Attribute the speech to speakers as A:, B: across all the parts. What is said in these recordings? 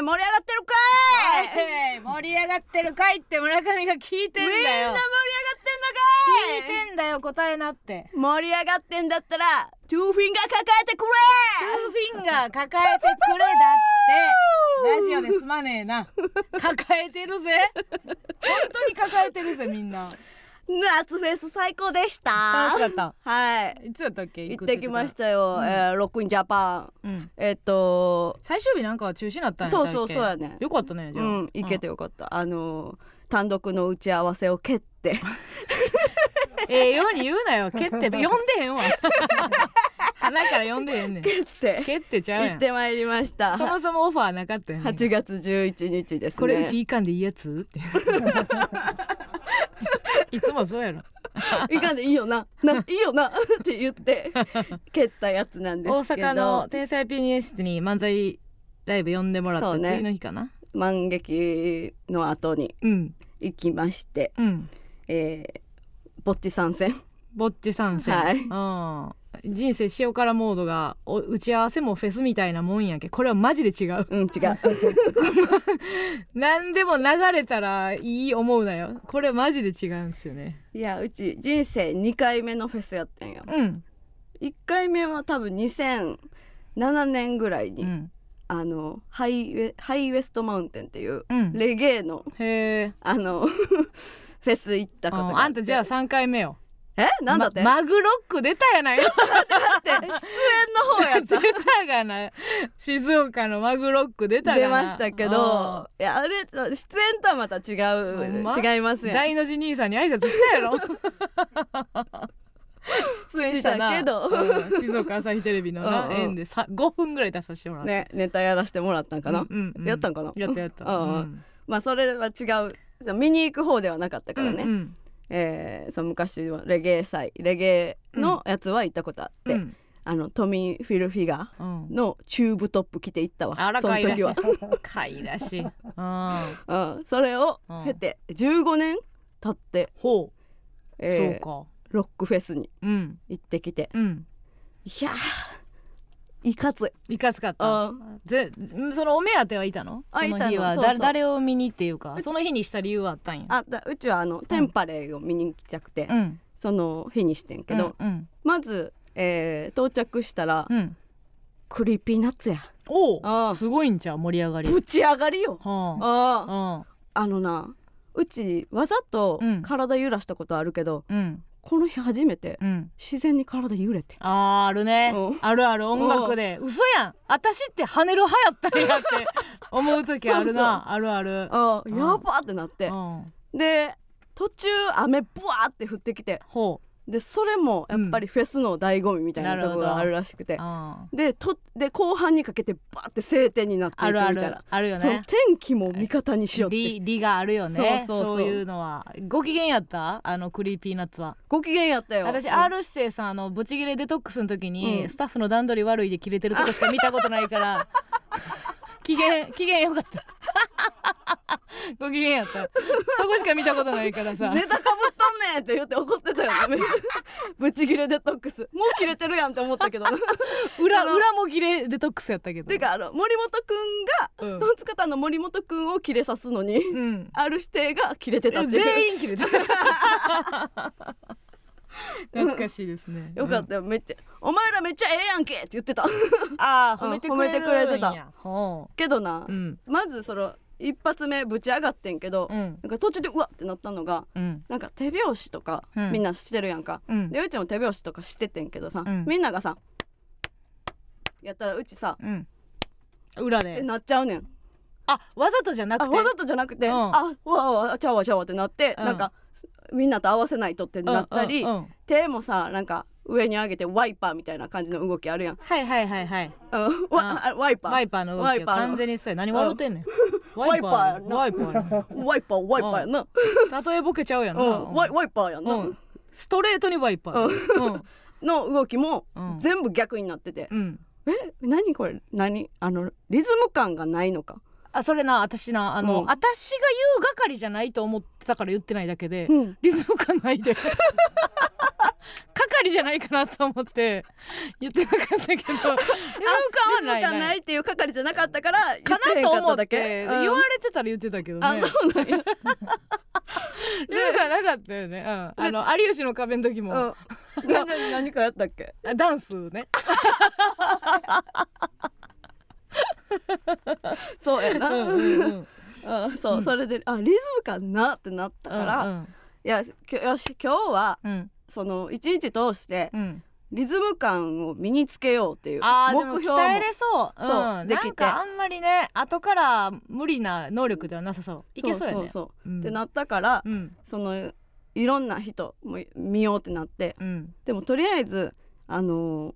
A: い盛り上がってるかい！
B: い盛り上がってるかいって村上が聞いてんだよ。
A: みんな盛り上がってんのか
B: 聞いてんだよ答えなって。
A: い盛り上がってんだったらトゥーフィンガー抱えてく
B: トゥーフィンガー抱えてくれだって。ラジオですまねえな。掲げてるぜ。本当に掲げてるぜみんな。
A: れ夏フェス最高でした。
B: 楽しかった。
A: はい。
B: いつやったっけ？
A: 行ってきましたよ、
B: うん
A: えーロックインジャパン。
B: うん。
A: えっと
B: 最終日なんかは中止になったんや
A: そうそうそうやね。
B: よかったねじゃあ。
A: うん行けてよかった、あのー単独の打ち合わせを蹴って。
B: ええように言うなよ。蹴って呼んでへんわ。鼻から呼んでへんねん。
A: 蹴って。
B: 蹴ってちゃう
A: 行ってまいりました。
B: そもそもオファーなかったよね。
A: 8月11日ですね。
B: これうちいかんでいいやつ？って いつもそうやろ。
A: いかんでいいよな。ないいよな。って言って蹴ったやつなんです
B: 大
A: けど。
B: 阪の天才ピアニストに漫才ライブ呼んでもらった
A: ね。
B: 次の日かな？
A: 満劇の後に
B: うん。
A: 行きまして、
B: うん。
A: えー、ぼっち参戦。
B: ぼっち参戦、
A: はい。
B: うん、人生塩辛モードがお打ち合わせもフェスみたいなもんやんけこれはマジで違う。
A: うん違う。
B: 何でも流れたらいい思うなよ。これマジで違うんすよね。
A: いやうち人生2回目のフェスやったんよ。
B: うん。
A: 1回目は多分2007年ぐらいに、
B: うん。
A: あのハイウェハイウエストマウンテンっていう
B: うん。
A: レゲエの
B: へえ
A: あの フェス行ったことが
B: あん。たじゃあ3回目よ
A: え？なんだって、
B: まマグロック出たやない？
A: 待って 出演の方やった。
B: 出たがな。静岡のマグロック出たがな。
A: 出ましたけどいやあれ出演とはまた違
B: ほんま？
A: う違いますよ
B: 大の字兄さんに挨拶したやろ？出演した
A: けど。
B: うん。静岡朝日テレビのな
A: うんうん。
B: 縁でさ5分ぐらい出させてもらった。
A: ねネタやらせてもらったんかな、
B: うんうんうん。
A: やったんかな？
B: やったやった。
A: うんうん。
B: うん。
A: まあそれは違う。見に行く方ではなかったからね、
B: うんうん
A: えーその昔はレゲエ祭レゲエのやつは行ったことあって、
B: うん。
A: あのトミー・フィルフィガ
B: うん。
A: ーのチューブトップ着て行ったわ
B: あら
A: その
B: かいらしい。
A: 時は、
B: かいらしい。うん。
A: うん、それを経て15年経って、
B: ほう。
A: えー
B: そうか。
A: ロックフェスに
B: うん。
A: 行ってきて。
B: うん。
A: いやーいかつ。い
B: いかつかった。
A: あ
B: ぜそのお目当てはいたの？
A: あ
B: その日は。だ誰を見にっていうか。その日にした理由はあったんや。
A: あだうちはあのテンパレーを見に行きたくて、
B: うん。
A: その日にしてんけど、
B: うん
A: まず、えー到着したら、
B: うん。うん
A: クリーピーナッツや。
B: お
A: あ
B: おすごいんちゃう盛り上がり。
A: ぶち上がりよ。
B: は
A: あ。
B: あ
A: あ。あのなうちわざと
B: うん。
A: 体揺らしたことあるけど、
B: うんうん
A: この日初めて
B: うん。
A: 自然に体揺れて。
B: あーあるね。
A: うん。
B: あるある。音楽で嘘やん。私って跳ねる派やったんやって 思う時あるな。あるある。うん。
A: あやばってなって。
B: うん。
A: で途中雨ブワーって降ってきて。
B: ほ
A: でそれもやっぱりフェスの醍醐味みたいなところがあるらしくて。でとで後半にかけてバーって晴天になっていくみたいな。
B: るある。よ
A: その
B: ね
A: 天気も味方にしようって。
B: 理理があるよね。
A: そうそうそう。
B: そういうのは。ご機嫌やった？あのクリーピーナッツは。
A: ご機嫌やったよ。
B: 私
A: うん。
B: R 指定さんあのブチギレデトックスの時に、
A: うん。
B: スタッフの段取り悪いで切れてるとこしか見たことないから機嫌機嫌よかった。ご機嫌やった。そこしか見たことないからさ。
A: ネタかぶっとんねんって言って怒ってたよ。ねブチギレデトックス。もう切れてるやんって思ったけど。な
B: 裏裏も切れデトックスやったけど。
A: てかあの森本くんが
B: うん。
A: トンツカタンの森本くんを切れさすのに、
B: うん。
A: R指定が切れてた
B: 全員切れてた 懐かしいですね。
A: よかったよめっちゃ「お前らめっちゃええやんけ!」って言ってた。
B: ああ
A: うん
B: 褒めてくれ
A: てくれてた。
B: ほ
A: けどな、
B: ううん。
A: まずその一発目ぶち上がってんけど、
B: うん。
A: なんか途中でうわってなったのが
B: うん。
A: なんか手拍子とか
B: うん。
A: みんなしてるやんか、
B: うん。
A: でうちも手拍子とかしててんけどさ、
B: うん。
A: みんながさやったらうちさ
B: うん。裏
A: って
B: で
A: なっちゃうねん。
B: あわざとじゃなくて。
A: あわざとじゃなくて、
B: うん。
A: あわわちゃうわちゃうわってなって、
B: うん。
A: なんかみんなと合わせないとってなったり、
B: うんうんうん。
A: 手もさなんか上に上げてワイパーみたいな感じの動きあるやん、
B: はいはいはいはい。
A: うん。わあワイパー。
B: ワイパーの動きが
A: ワイパー。の
B: 完全にそうや。何笑ってんねん。
A: ワイパー
B: ワイパーや
A: ワイパーワイパーやな、
B: な例えボケちゃうやんな。
A: うん、ワイワイパーやな、
B: うん。ストレートにワイパーうん。
A: の動きも
B: うん。
A: 全部逆になってて、
B: うん。
A: え何これ？何？あのリズム感がないのか、
B: あそれな私な。あの、
A: うん。
B: 私が言う係じゃないと思ってたから言ってないだけで、
A: うん、
B: リズム感ないで。係 係じゃないかなと思って言ってなかったけど。リズム感は
A: リズム
B: ない
A: 感ないっていう係じゃなかったから言
B: かなんと思って、
A: うん。
B: 言われてたら言ってたけど
A: あ
B: ね
A: そうなんや。
B: リズム感なかったよね、うん、あの有吉の壁の時も、
A: 何かやったっけ？
B: あダンスね
A: そうやな、
B: うんうんうん。
A: あ そう、
B: うん。
A: それであリズム感なってなったから、
B: うん
A: いやきょよし今日は
B: うん。
A: その一日通して
B: うん。
A: リズム感を身につけようっていう目標も。
B: 鍛えれそう。
A: そうできて
B: なんかあんまりね後から無理な能力ではなさそう。いけそうやね。
A: ってなったから、
B: うん。
A: そのいろんな人も見ようってなって。
B: うん。
A: でもとりあえずあのー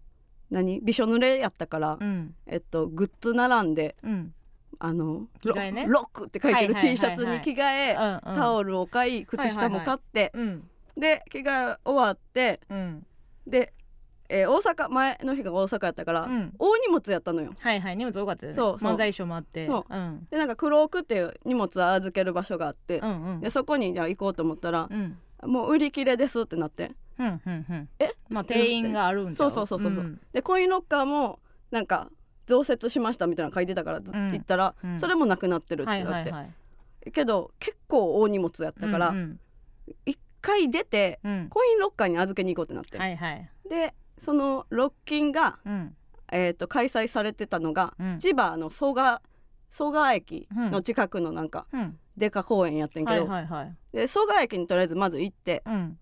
A: 何？びしょ濡れやったから、
B: うん。
A: えっとグッズ並んで
B: うん。
A: あの
B: 着替えね。
A: ロロックって書いてる
B: はいはいはいはい。
A: T シャツに着替え、
B: うん
A: タオルを買い靴下も買って、
B: うん。
A: で着替え終わって
B: うん。
A: で、えー大阪前の日が大阪やったから、
B: うん。
A: 大荷物やったのよ。
B: はいはい荷物多かったよね。
A: そう
B: 漫才衣装もあって。
A: そ
B: う。ん。
A: でなんか黒奥っていう荷物を預ける場所があって、
B: うんうん。
A: でそこにじゃあ行こうと思ったら、
B: うん
A: もう売り切れですってなって。
B: うんうんうん。
A: え？
B: まあ定員があるん
A: そう？そうそうそうそう。ん。でコインロッカーもなんか増設しましたみたいなの書いてたからず
B: うん。
A: 行ったら、
B: うん。
A: それもなくなってるって
B: はい
A: なって、
B: はいはい
A: けど結構大荷物やったから、
B: うん
A: 一回出てコインロッカーに預けに行こうってなって、
B: はいはい。
A: でそのロッキンが、
B: うん。
A: えー、と開催されてたのが、
B: うん。
A: 千葉の蘇我蘇我駅の近くのなんか
B: うん。
A: デカ公園やってんけ
B: は
A: ど、で蘇我駅にとりあえずまず行って
B: うん。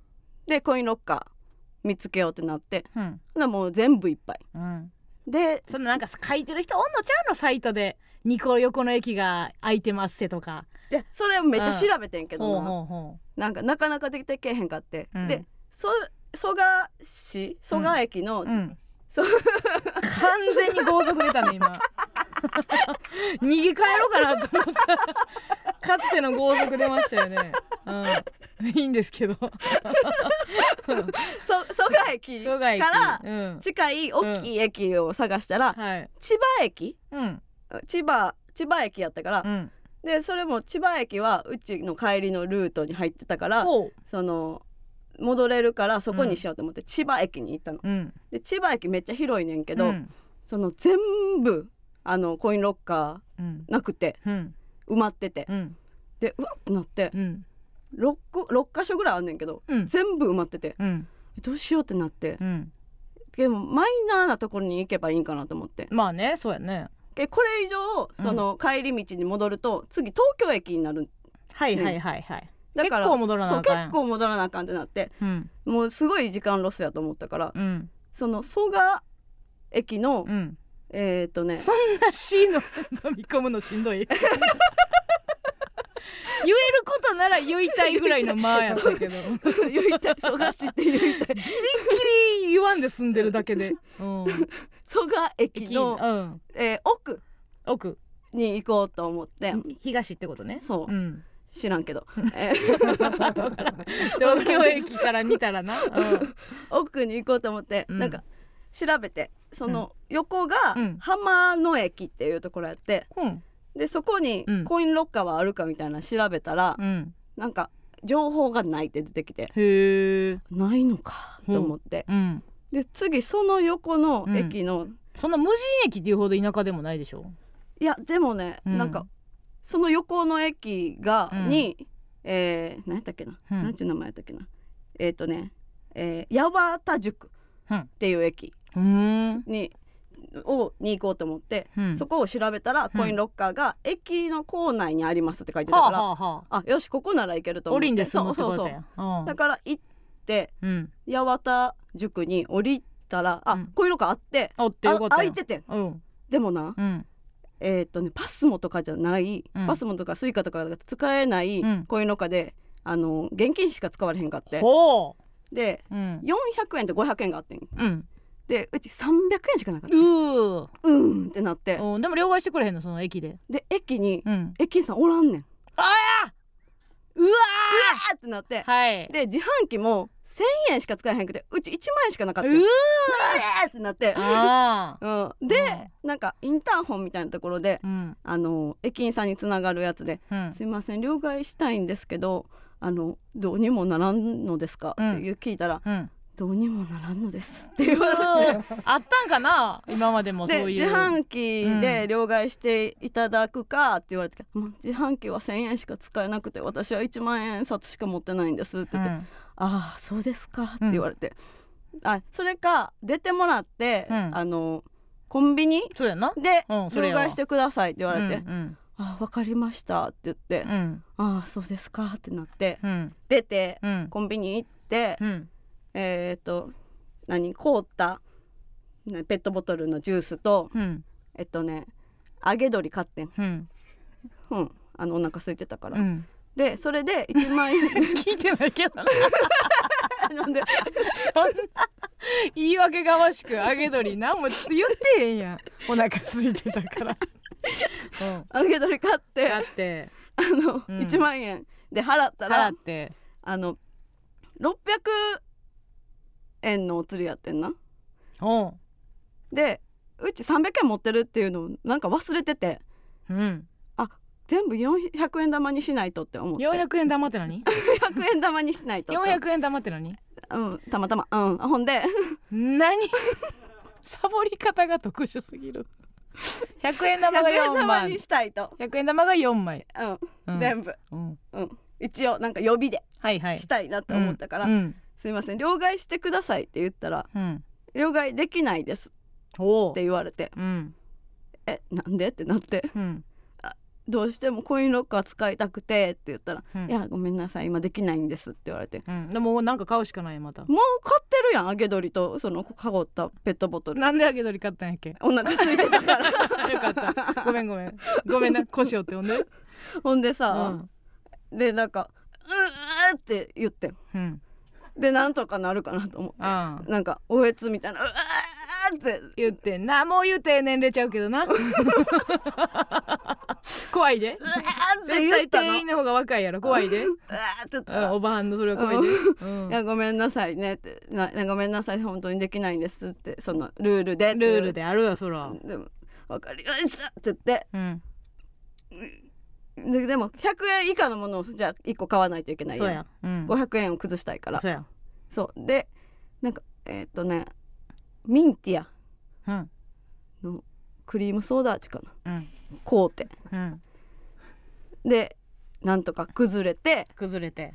A: でコインロッカー見つけようってなって
B: うん。
A: もう全部いっぱい。
B: うん。
A: で
B: そのなんか書いてる人おんのちゃうのサイトで2個横の駅が空いてますせとか。
A: でそれめっちゃ調べてんけどな。
B: ほうほ
A: なんかなかなかできてけえへんかって、
B: うん。
A: でそ蘇我市蘇我駅の、
B: うう。ん 完全に豪族出たね今 逃げ帰ろうかなと思ったかつての豪族出ましたよね。うん。いいんですけど。
A: そ蘇我駅から
B: うん。
A: 近い大きい駅を探したら、
B: はい。
A: 千葉駅？
B: うん。
A: 千葉千葉駅やったから、
B: うん。
A: でそれも千葉駅はうちの帰りのルートに入ってたからその戻れるからそこにしようと思って千葉駅に行ったの。
B: うん。
A: で千葉駅めっちゃ広いねんけど、
B: うん。
A: その全部あのコインロッカ
B: うん。
A: ーなくて
B: うん。
A: 埋まってて。
B: うん。
A: でうわってなって。
B: うん。
A: 6個6箇所ぐらいあんねんけど
B: うん。
A: 全部埋まってて。
B: うん。
A: どうしようってなって。
B: うん。
A: でもマイナーなところに行けばいいんかなと思って。
B: まあねそうやね。
A: でこれ以上その帰り道に戻ると次東京駅になる
B: はいはいはいはい。
A: だから
B: 結構戻らなあかん
A: 結構戻らなあかんってなって。
B: うん。
A: もうすごい時間ロスやと思ったから
B: うん。
A: その蘇我駅の、
B: うん
A: えーっとね。
B: そんな C の飲み込むのしんどい。言えることなら言いたいぐらいの間やったけど。
A: 言いたい蘇我市って言いたい。
B: ギリギリ言わんで済んでるだけで、うん、
A: 蘇我駅
B: 駅
A: の、
B: うん、
A: えー奥。
B: 奥。
A: に行こうと思って。
B: 東ってことね。
A: そう。
B: うん、
A: 知らんけど、えー。
B: 東京駅から見たらな、
A: 奥に行こうと思って、
B: うん。
A: なんか調べてその横が
B: うん。
A: 浜野駅っていうところやって
B: うん。うん
A: でそこに
B: うん。
A: コインロッカーはあるかみたいなの調べたら、
B: うん、
A: なんか情報がないって出てきて
B: へえ、
A: ないのかと思って、
B: うん、
A: で次その横の駅の、
B: そんな無人駅っていうほど田舎でもないでしょ？
A: いやでもね、
B: うん。
A: なんかその横の駅が、
B: うん。
A: にえー、何やったっけな、
B: うん。
A: なんちゅう名前やったっけな？えっ、とね、えー、八幡塾
B: うん。
A: っていう駅にをに行こうと思って、
B: うん、
A: そこを調べたら
B: うん
A: コインロッカーが駅の構内にありますって書いてた
B: は
A: から、
B: あはあはあ。
A: あよしここなら行けると思って。
B: 降りん
A: そうそう。
B: やん。うん。
A: だから行って
B: うん。
A: 八幡塾に降りたらあ、
B: うん。
A: コインロッカーあってあ空いてて
B: うん。
A: でもな
B: うん。
A: えーっとねパスモとかじゃない、
B: うん。
A: パスモとかスイカとかが使えない
B: うん。
A: コインロッカーで、あの現金しか使われへんかって。
B: ほ
A: で
B: ううん
A: 400円と500円があってん。
B: うん
A: でうち300円しかなかった
B: うー。
A: うーんってなって。
B: うんでも両替してくれへんのその駅で。
A: で駅に
B: うん。
A: 駅員さんおらんねん。
B: あや。うわ
A: うわーってなって。
B: ーはい。
A: で自販機も1000円しか使えへんくてうち1万円しかなかった。
B: うー。
A: ーってなって、
B: あ
A: うん、で、なんかインターホンみたいなところで
B: ーうん。
A: あの駅員さんにつながるやつで
B: うん。
A: すいません両替したいんですけどあのどうにもならんのですか、
B: うん。
A: っていう聞いたら
B: うん「
A: どうにもならんのです。って言われて。
B: あったんかな？今までもそういう。
A: で自販機で両替していただくかって言われて、もう自販機は1,000円しか使えなくて私は1万円札しか持ってないんですって言って、
B: うん。
A: ああそうですかって言われて、あそれか出てもらって、
B: うん。
A: あのコンビニで両替してくださいって言われて、
B: うん。
A: あわかりましたって言って、
B: うん。
A: ああそうですかってなって
B: うん。
A: 出て
B: うん。
A: コンビニ行って、
B: うん
A: えっ、と何凍ったねペットボトルのジュースと
B: うん。
A: えっとね揚げ鶏買ってん。
B: うん。
A: うん。あのお腹空いてたから、
B: うん。
A: でそれで1万円。
B: 聞いてないけど。な
A: なんで
B: 言い訳がましく揚げ鶏何も言ってへんやん。お腹空いてたから。うん。
A: 揚げ鶏買って
B: だって。
A: あの、
B: うん。
A: 1万円で払ったら
B: 払って。
A: あの600円のお釣りやってんな。
B: おう。
A: でうち300円持ってるっていうのをなんか忘れてて。
B: うん。
A: 全部400円玉にしないとって思って。
B: 400円玉って何？
A: 400円玉にしないとって。
B: 400円玉って何？
A: うんたまたま。うん。ほんで。
B: 何？サボり方が特殊すぎる。100円玉
A: 100
B: が
A: 円
B: 4
A: 玉
B: 枚
A: にしたいと、
B: 100円玉が4枚、
A: うん。
B: うん。
A: 全部、
B: うん、
A: うん、一応なんか予備で
B: はいはい。
A: したいなって思ったから、
B: うん
A: すいません両替してくださいって言ったら
B: うん。
A: 両替できないですって言われて
B: うん。
A: えなんでってなって
B: うん。
A: どうしてもコインロッカー使いたくてって言ったら、
B: うん。
A: いやごめんなさい今できないんですって言われて。
B: うん。でもなんか買うしかないまた。
A: もう買ってるやん揚げ鶏とそのかごったペットボトル。
B: なんで揚げ鶏買ったんやっけ？
A: お腹空いてたから。
B: よかった。ごめんごめん。ごめんな腰折ってほんで？
A: ほんで
B: う
A: さ、
B: ん。
A: でなんか「うーって言ってん。
B: うん
A: でなんとかなるかなと思って。
B: ああ
A: なんかおえつみたいな「うーって。
B: 言ってんな。もう言うて年齢ちゃうけどな。怖いで。絶対店員の方が若いやろ。怖いで、おばはんのそれは怖いで、うん。
A: いやごめんなさいねって。なごめんなさい本当にできないんですって。そのルールで。
B: ルールであるわそら。
A: でも分かりましたって言って。
B: うん
A: ででも100円以下のものをじゃあ1個買わないといけない
B: そうやうん。
A: 500円を崩したいから。
B: そうや
A: そう。でなんかえーっとねミンティア。
B: うん。
A: のクリームソーダ味かな。
B: うん。
A: 買うて。
B: うん。
A: でなんとか崩れて。
B: 崩れて。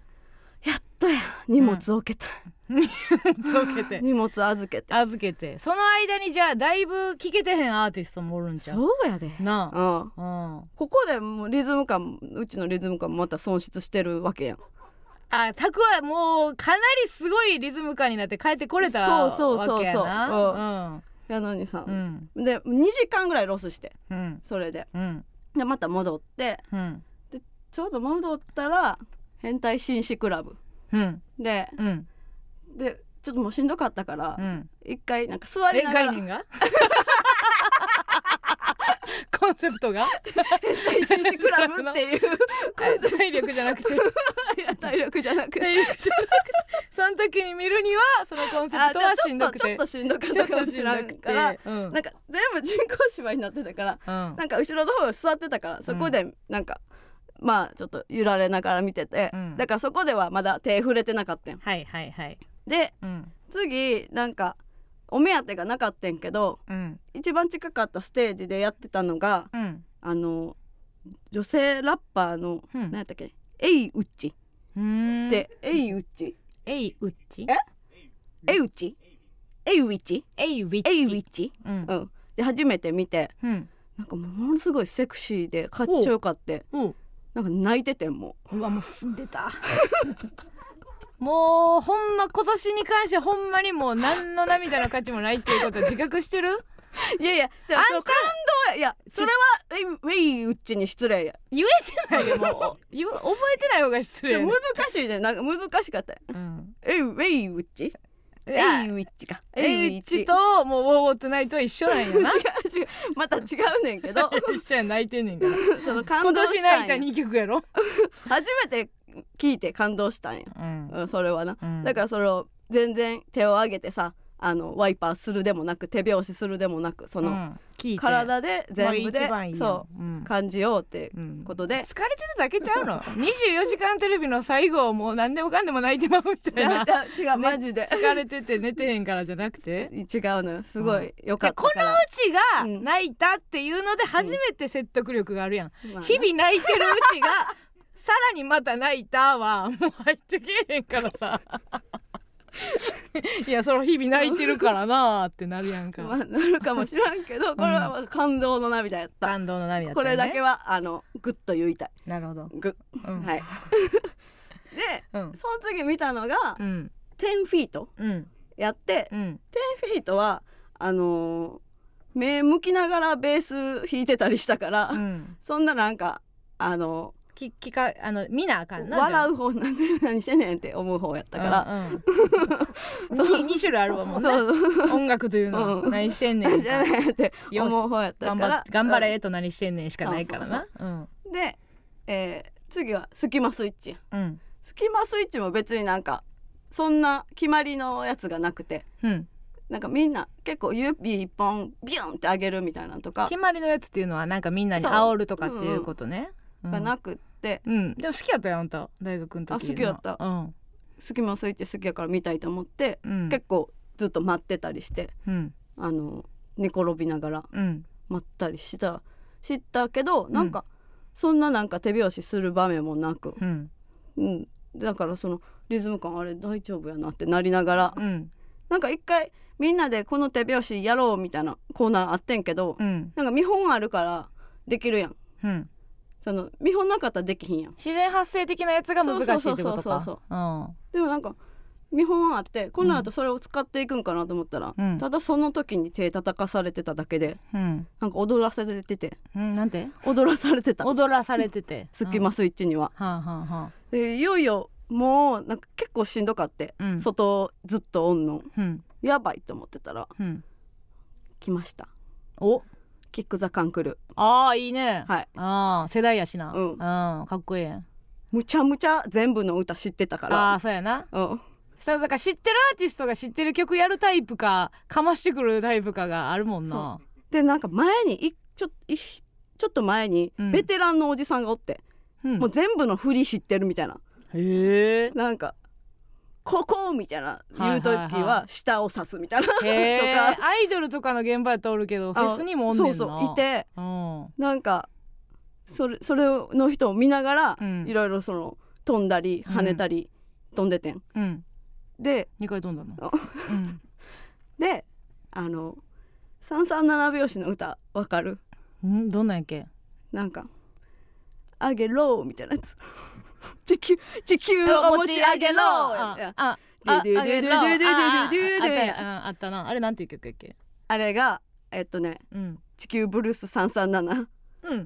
A: やっとや。荷物置けた、
B: そうけて
A: 荷物預けて。
B: 預けて。その間にじゃあだいぶ聴けてへんアーティストもおるんちゃう？
A: そうやで。
B: な
A: うん。
B: あうん。
A: ここでもうリズム感うちのリズム感もまた損失してるわけやん。
B: あタクはもうかなりすごいリズム感になって帰ってこれた
A: そうそうそうそう。
B: わけやな
A: やのにさ、
B: うん。
A: で2時間ぐらいロスして。
B: うん。
A: それで。
B: うん。
A: でまた戻って。
B: うん。
A: ちょうど戻ったら変態紳士クラブ。
B: うん。
A: で
B: うん
A: でちょっともうしんどかったから
B: うん。
A: 一回なんか座り
B: え
A: ながら。
B: コンセプトが？
A: 変態クラブっていう
B: 体力じゃなくて。
A: いや体力じゃなくて。
B: その時に見るにはそのコンセプトはしんどくて。
A: ちょっとしんどかったかもしらんから
B: うん。
A: なんか全部人工芝居になってたから
B: うん。
A: なんか後ろの方座ってたからそこでなんか、まあちょっと揺られながら見てて、
B: うん。
A: だからそこではまだ手触れてなかったん
B: はいはいはい
A: で
B: うん。
A: 次なんかお目当てがなかったんけど
B: うん。
A: 一番近かったステージでやってたのが
B: うん。
A: あの女性ラッパーの、
B: うん。
A: 何やったっけ？エイウッチ。
B: うーん。
A: で、エイウッチ。
B: えいうっち
A: え？エイウッチ？エイウィッチ？
B: えいうっち
A: エイウィッチ？
B: うん。
A: うん。で初めて見て
B: うん。
A: なんかものすごいセクシーでかっちょよかって。
B: おう
A: なんか泣いててんも
B: う。わもう住んでた もうほんま今年に関してほんまにもう何の涙の価値もないっていうことは自 覚してる？
A: ういやいやじゃあの感動やいやそれはウェイウッチに失礼や。
B: 言えてないよもう。覚えてない方が失礼
A: じゃあ難しいね。なんか難しかった。よ
B: うん。
A: エイウェイウッチ？エイウ
B: や
A: ィッチか。
B: エイウッチ。ともうウォーウォートナイトは一緒なんやな。
A: 違う違うまた違うねんけど。
B: 一緒や泣いてんねんから
A: その感
B: 今
A: 動したんや。
B: 年泣いた2曲やろ。
A: 初めて聞いて感動したんや、
B: うん。
A: うん、それはな、
B: うん。
A: だからそれを全然手を挙げてさあのワイパーするでもなく手拍子するでもなくその、
C: うん。
A: 体で全部で
C: いい
A: そう
C: うん。
A: 感じようって
C: うん
A: ことで、
C: 疲れてただけちゃうの。24時間テレビの最後もう何でもかんでも泣いてまうみたいな。
A: あじゃあ違う、マジで。
C: 疲れてて寝てへんからじゃなくて。
A: 違うのよすごい。良か
C: でこの
A: ったから、
C: うちが
A: うん。
C: 泣いたっていうので初めて説得力があるやん、日々泣いてるうちがさらにまた泣いたは もう入ってけえへんからさ。いやその日々泣いてるからなーってなるやんか、
A: まあ、なるかもしらんけどこれは感動の涙。やった、
C: 感動の涙
A: これだけはあのグッと言いたい。
C: なるほど、
A: グ
C: うん、
A: ッはい。で
C: うん。
A: その次見たのが
C: うん。
A: 10フィート
C: うん。
A: やって
C: うん。
A: 10フィートはあのー目向きながらベース弾いてたりしたから、
C: うん。
A: そんななんかあの
C: き聞かあの見なあかんな
A: 笑
C: う
A: う方なんで何してんねんって思う方やったから、
C: うんうん、2, 種類あるわもんね。
A: そうそう
C: 音楽というのは
A: うん
C: 何してんね
A: 何
C: ん
A: してんねんって思う方やった
C: 頑張
A: から
C: 頑張れと何してんねんしかないから
A: そう
C: な
A: で、えー次はスキマスイッチや。
C: うん。
A: スキマスイッチも別になんかそんな決まりのやつがなくて。
C: うん。
A: なんかみんな結構指一本ビュンって上げるみたいなのとか。
C: 決まりのやつっていうのはなんかみんなに
A: そう。
C: 煽るとかっていうことね。うん。
A: がなく
C: うん。でも好きやったよあんた。大学の時
A: あ好きやった。
C: うん。
A: スキマスイッチ好きやから見たいと思って、
C: うん。
A: 結構ずっと待ってたりして
C: うん。
A: あの寝転びながら
C: うん。
A: 待ったりした知ったけどなんか、そんななんか手拍子する場面もなく、
C: うん。
A: うん、だからそのリズム感あれ大丈夫やなってなりながら、
C: うん。
A: なんか一回みんなでこの手拍子やろうみたいなコーナーあってんけど、
C: うん。
A: なんか見本あるからできるやん。
C: うん
A: その見本なかったらできひんやん。
C: 自然発生的なやつが難しいってこと
A: そうそうそうそう
C: か
A: でもなんか見本あってこの後それを使っていくんかなと思ったら、
C: うん。
A: ただその時に手叩かされてただけで
C: うん。うん
A: なんか踊らされてて。
C: うん。なんて？
A: 踊らされてた。
C: 踊らされてて。
A: スキマスイッチには。
C: はあはあはあ。
A: でいよいよもうなんか結構しんどかって、
C: うん。
A: 外ずっとおんの。
C: うん。
A: やばいと思ってたら
C: うん。
A: 来ました。
C: お
A: キック・ザ・カンクル。
C: ああいいね。
A: はい。
C: ああ世代やしな。
A: うん。
C: かっこいい
A: むちゃむちゃ全部の歌知ってたか
C: あ
A: ら。
C: あそうやな。
A: うん。
C: そうだから知ってるアーティストが知ってる曲やるタイプかかましてくるタイプかがあるもんな。
A: でなんか前にいちょいちょっと前に
C: うん。
A: ベテランのおじさんがおって、
C: うん。
A: もう全部の振り知ってるみたいな。
C: へえ
A: なんか「ここ!」みたいな言う時
C: は
A: 下を指すみたいな、とか。
C: アイドルとかの現場やったらおるけどフェスにもおんねんな。
A: そうそういて。
C: うん。
A: なんかそれそれの人を見ながら、
C: うん。
A: いろいろその飛んだり跳ねたり、飛んでてん。
C: うん。
A: で
C: 2回飛んだの？
A: あ
C: うん。
A: であの337拍子の歌わかる？
C: うん？どんなんやっけ？
A: なんか「あげろ」みたいなやつ地球地球を持ち上げろ。
C: ああ
A: げろ
C: あったなあれなんていう曲やっけ
A: あれがえっとね、地球ブルース三
B: 三七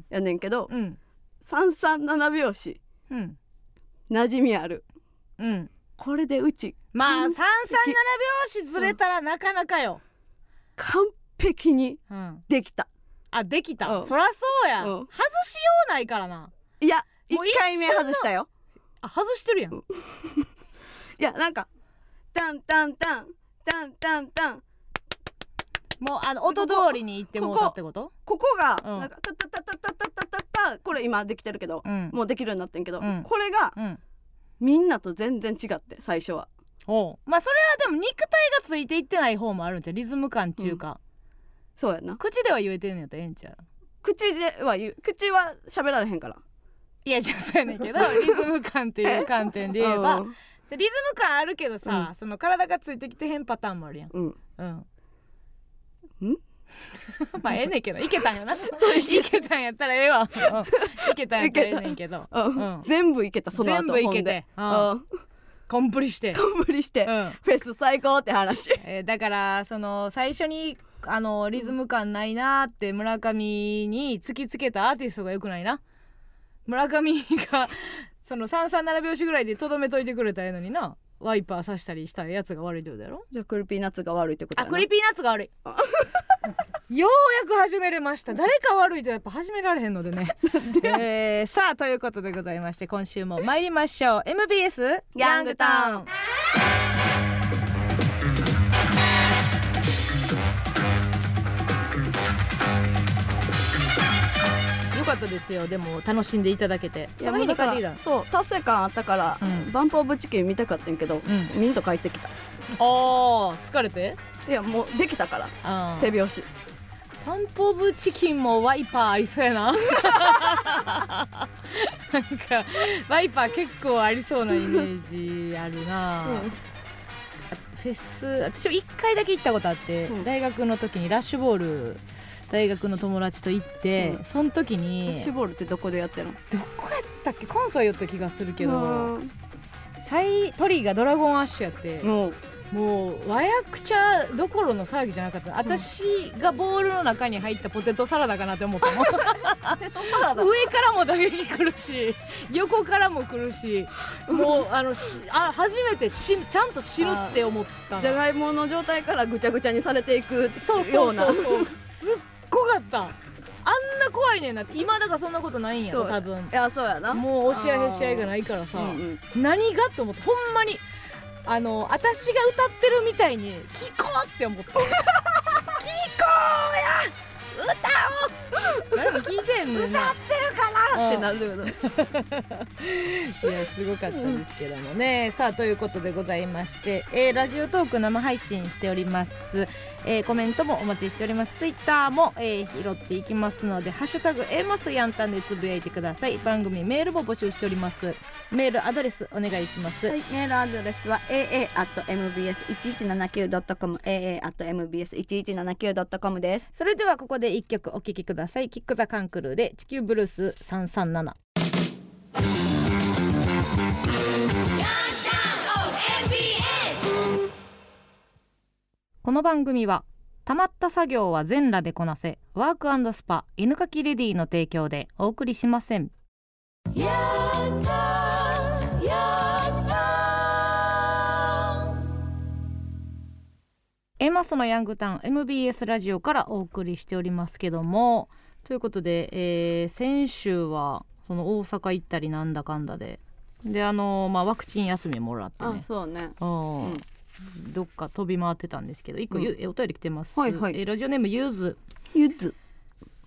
A: やねんけど
B: 三三
A: 七拍子、
B: うん、
A: 馴染みある、
B: うん、
A: これでうち
B: まあ三三七拍子ずれたらなかなかよ、
A: 完璧にできた、
B: あできた、そりゃそうや、外しようないからない
A: や1
B: もう一
A: 回目外したよ。
B: あ外してるやん、
A: いやなんかタンタンタンタンタンタン。
B: もうあの音通りに行ってもうたってこと？
A: ここが
B: うん。
A: なんかタタタタタタタタタこれ今できてるけど
B: うん。
A: もうできるようになってんけど
B: うん。
A: これが
B: うん。
A: みんなと全然違って最初は。
B: おう。まあそれはでも肉体がついていってない方もあるんちゃうリズム感っていうか、
A: そうやな。
B: 口では言えてんのやったらええんちゃう？
A: 口では言う口は喋られへんから
B: いやじゃあそうやねんけど リズム感っていう観点で言えば
A: うん。
B: でリズム感あるけどさ、その体がついてきてへんパターンもあるやん。
A: うん。
B: うん。
A: ん？
B: まあええねんけどいけたんやな。いけた。んやったらええわ、うん。いけたんやったらええねんけど。
A: うん。
B: うん。
A: 全部いけたその後。
B: 全部いけて、う
A: うん。ん。
B: コンプリして、
A: 無理して。
B: うん。
A: フェス最高って話。
B: えーだからその最初にあのリズム感ないなって村上に突きつけたアーティストがよくないな村上がその337拍子ぐらいでとどめといてくれたらええのにな。ワイパーさしたりしたやつが悪いってことやろ？
A: じゃあ Creepy Nuts が悪いってこと
B: あ Creepy Nuts が悪い。ようやく始めれました。誰か悪いとやっぱ始められへんのでね。えーさあということでございまして今週も参りましょう。MBS
A: ヤングタウン
B: かったですよ。でも楽しんでいただけて。その日に帰ってきた。
A: そう達成感あったから、
B: うん。
A: バンプオブチキン見たかったんやけど、
B: うん。
A: 見んと帰ってきた。
B: あー疲れて？
A: いやもうできたから。手拍子。
B: パンプオブチキンもワイパーありそうやな。なんかワイパー結構ありそうなイメージあるな、フェス私も1回だけ行ったことあって、
A: うん。
B: 大学の時にラッシュボール大学の友達と行って、
A: うん。
B: その時に
A: ッシュボールってどこでやってるの？
B: どこやったっけ？関西やった気がするけど
A: うん。
B: 最トリがドラゴンアッシュやって、
A: もう
B: もう和訳茶どころの騒ぎじゃなかった。私がボールの中に入ったポテトサラダかなって思ったもん。上からも打撃来るし 横からも来るしもうあのしあ初めて死ぬちゃんと死ぬって思ったの。
A: じゃがいもの状態からぐちゃぐちゃにされていく
B: そうそ
A: ような
B: うそうそう すっごかった。あんな怖いねんなって。今だからそんなことないんやろ多分。
A: いやそうやな。
B: もう押し合いへし合いがないからさ、
A: うんうん。
B: 何が？って思ってほんまに。あの私が歌ってるみたいに聞こうって思った。聞こうや！歌おう誰も聞いてんのにな
A: ってなるってこと
B: いやすごかったですけどもね。さあということでございまして、えーラジオトーク生配信しております、えーコメントもお待ちしております。ツイッターも、えー拾っていきますので「ハッシュタグエモスヤンタン」でつぶやいてください。番組メールも募集しております。メールアドレスお願いします、
A: はい、メールアドレスは aa.mbs1179.com aa.mbs1179.com です。
B: それではここで一曲お聴きくださいキック・ザ・カンクルーで「地球ブルース337」この番組はたまった作業は全裸でこなせワークスパ犬かきレディの提供でお送りしません。エマスのヤングタウン MBS ラジオからお送りしておりますけどもということで、えー先週はその大阪行ったりなんだかんだでであのまあワクチン休みもらって
A: あ
B: ね
A: そうね。
B: うん。
A: うん
B: どっか飛び回ってたんですけど一個ゆ、お便り来てます、
A: はいはい。
B: えーラジオネームゆず。
A: ゆず。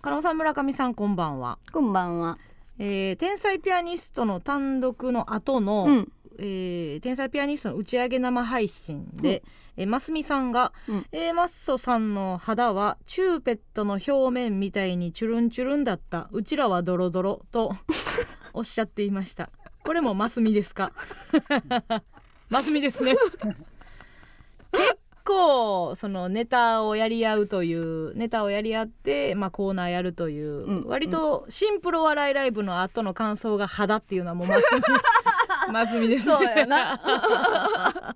B: 加納さん村上さんこんばんは、
A: こんばんは。
B: えー天才ピアニストの単独の後の、
A: うん
B: えー天才ピアニストの打ち上げ生配信で、えーますみさんが、
A: うん。
B: えーマッソさんの肌はチューペットの表面みたいにチュルンチュルンだった。うちらはドロドロと おっしゃっていました。これもますみですか？ますみですね。結構そのネタをやり合うというネタをやり合って、まあ、コーナーやるという、
A: うん。
B: 割とシンプルお笑いライブの後の感想が肌っていうのはもうますみ ますみですね。
A: そうやな。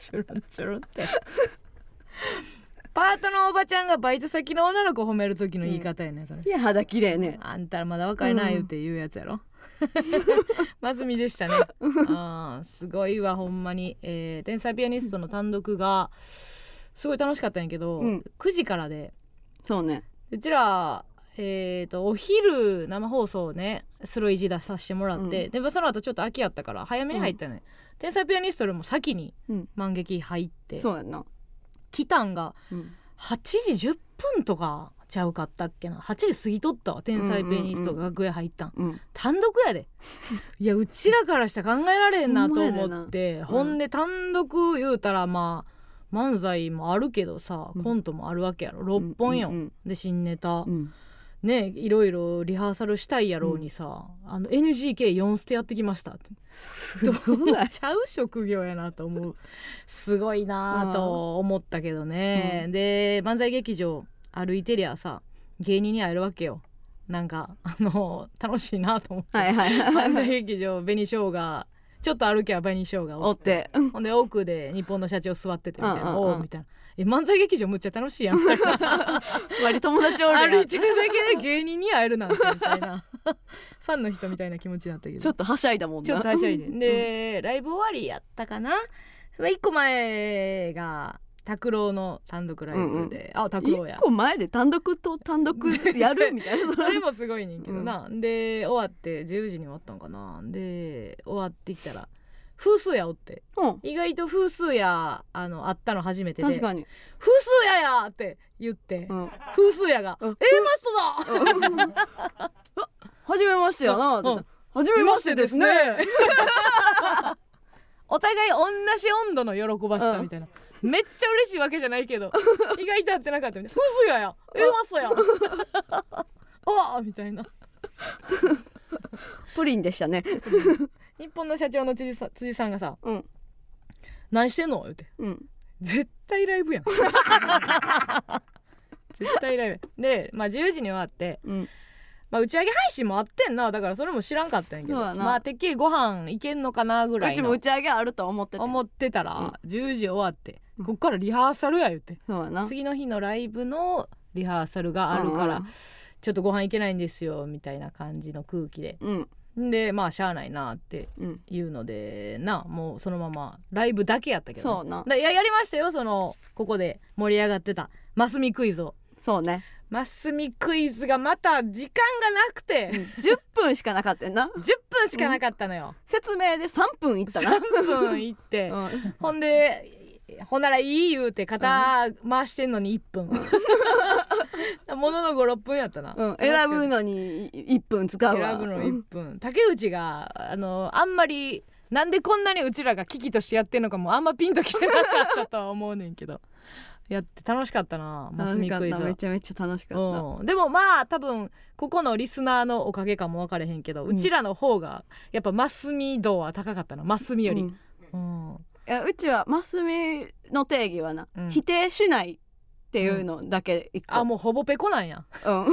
B: チュルンチュルンって。パートのおばちゃんがバイト先の女の子褒める時の言い方やねそれ。
A: いや肌綺麗ね。
B: あんたらまだ若いな言うて言うやつやろ、まずみでしたね。あーすごいわほんまに、えー天才ピアニストの単独がすごい楽しかったんやけど、
A: うん。
B: 9時からで。
A: そうね。
B: うちらえー、とお昼生放送をねスロイジ出させてもらって、
A: うん。
B: でその後ちょっと空きやったから早めに入ったのね、天才ピアニストよりも先に
A: うん。
B: 満劇入って
A: そうやんな。
B: 来たんが
A: うん。
B: 8時10分とかちゃうかったっけな。8時過ぎとったわ天才ピアニストが楽屋入ったん、
A: うん
B: 単独やで。いやうちらからしたら考えられんなと思ってほ,、
A: ほんで
B: 単独言うたらまあ漫才もあるけどさ、
A: うん。
B: コントもあるわけやろ。6本よ、
A: うん。
B: で新ネタ、
A: うん
B: ねいろいろリハーサルしたいやろうにさ、あの NGK4 ステやってきましたって。
A: す
B: ど
A: ごい
B: ちゃう職業やなと思う。すごいなと思ったけどね、で漫才劇場歩いてりゃさ芸人に会えるわけよ。なんかあの楽しいなと思って、
A: はいはいはい
B: 漫才劇場紅しょうがちょっと歩けば紅しょうが
A: おって。
B: ほんで奥で日本の社長座っててみたいな「
A: うんうんうん。
B: おう」みたいな「え漫才劇場むっちゃ楽しいやん」みたいな。
A: 割友達おるやん。
B: 歩いてるだけで芸人に会えるなんてみたいな。ファンの人みたいな気持ちになったけど
A: ちょっとはしゃいだもんな。
B: ちょっとはしゃいで。で、ライブ終わりやったかな？その1個前が拓郎の単独ライブで、あ拓郎や。
A: 一個前で単独と単独やるみたいな。
B: それもすごいねんけどな、で終わって10時に終わったんかな。で終わってきたら風数屋おって。
A: うん。
B: 意外と風数屋あの会ったの初めてで。
A: 確かに、
B: 風数屋や!」って言って、
A: うん、
B: 風数屋が「
A: うん。
B: A マストだ!」
A: 初めましてやな
B: うん。
A: 初めましてですね。
B: お互い同じ温度の喜ばしさみたいな、めっちゃ嬉しいわけじゃないけど意外と合ってなかったみたいな「風数屋や。A マストや! 」おみたいな。
A: プリンでしたね
B: 日本の社長の辻さ辻さんがさ
A: うん「
B: 何してんの?」言って。
A: うん。
B: 絶対ライブやん。絶対ライブでまあ10時に終わって、
A: うん。
B: まあ、打ち上げ配信もあってんな。だからそれも知らんかったんやけど。
A: そうやな。
B: まあてっきりご飯いけんのかなぐらいの
A: うちも打ち上げあると思ってて。
B: 思ってたら、
A: うん。
B: 10時終わって、
A: うん。
B: こっからリハーサルや言って。
A: そうやな。
B: 次の日のライブのリハーサルがあるから、
A: うん。
B: ちょっとご飯いけないんですよみたいな感じの空気で。
A: うん
B: でまあしゃあないなって
A: うん。
B: いうのでなもうそのままライブだけやったけどね、
A: そうな。
B: ややりましたよそのここで盛り上がってた。マスミクイズを。
A: そうね。
B: マスミクイズがまた時間がなくて
A: 10分しかなかったよな。
B: 10分しかなかったのよ、
A: 説明で3分いったな。
B: 3分いって、
A: うん。
B: ほんでほんならいい言うて肩回してんのに1分。ものの56分やったな、
A: うん、選ぶのに1分使うわ。
B: 選ぶの1分。竹内があのあんまりなんでこんなにうちらが危機としてやってんのかもあんまピンときてなかったとは思うねんけど。やって楽しかったなマスミクイズは。
A: 楽しかっためちゃめちゃ楽しかった、
B: うん、でもまあ多分ここのリスナーのおかげかも分かれへんけど、うちらの方がやっぱマスミ度は高かったなマスミより、
A: うん。
B: うん
A: いやうちはマスミの定義はな、
B: うん。
A: 否定しないっていうのだけ一個、
B: あもうほぼペコなんや。
A: うん、
B: ほ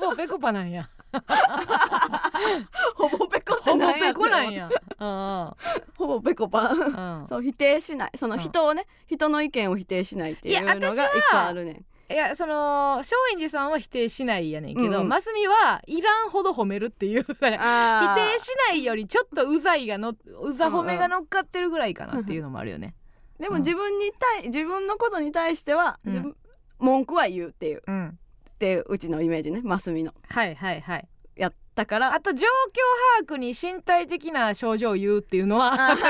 B: ぼペコパなんや。
A: ほぼペコって
B: ほぼ
A: 何や
B: ペコなんや。うん
A: ほぼペコパ。ン
B: うんうん。
A: そう否定しない。その人をね、人の意見を否定しないっていうのが一個あるねん
B: いやその松陰寺さんは否定しないやねんけど、
A: うんうん。
B: マスミはいらんほど褒めるっていう。否定しないよりちょっとうざいがのうざ褒めが乗っかってるぐらいかなっていうのもあるよね。
A: でも自分に対自分のことに対しては、
B: うん。
A: 文句は言うっていう。
B: うん、
A: っていううちのイメージねマスミの。
B: はいはいはい。
A: やったから。
B: あと状況把握に身体的な症状を言うっていうのはそ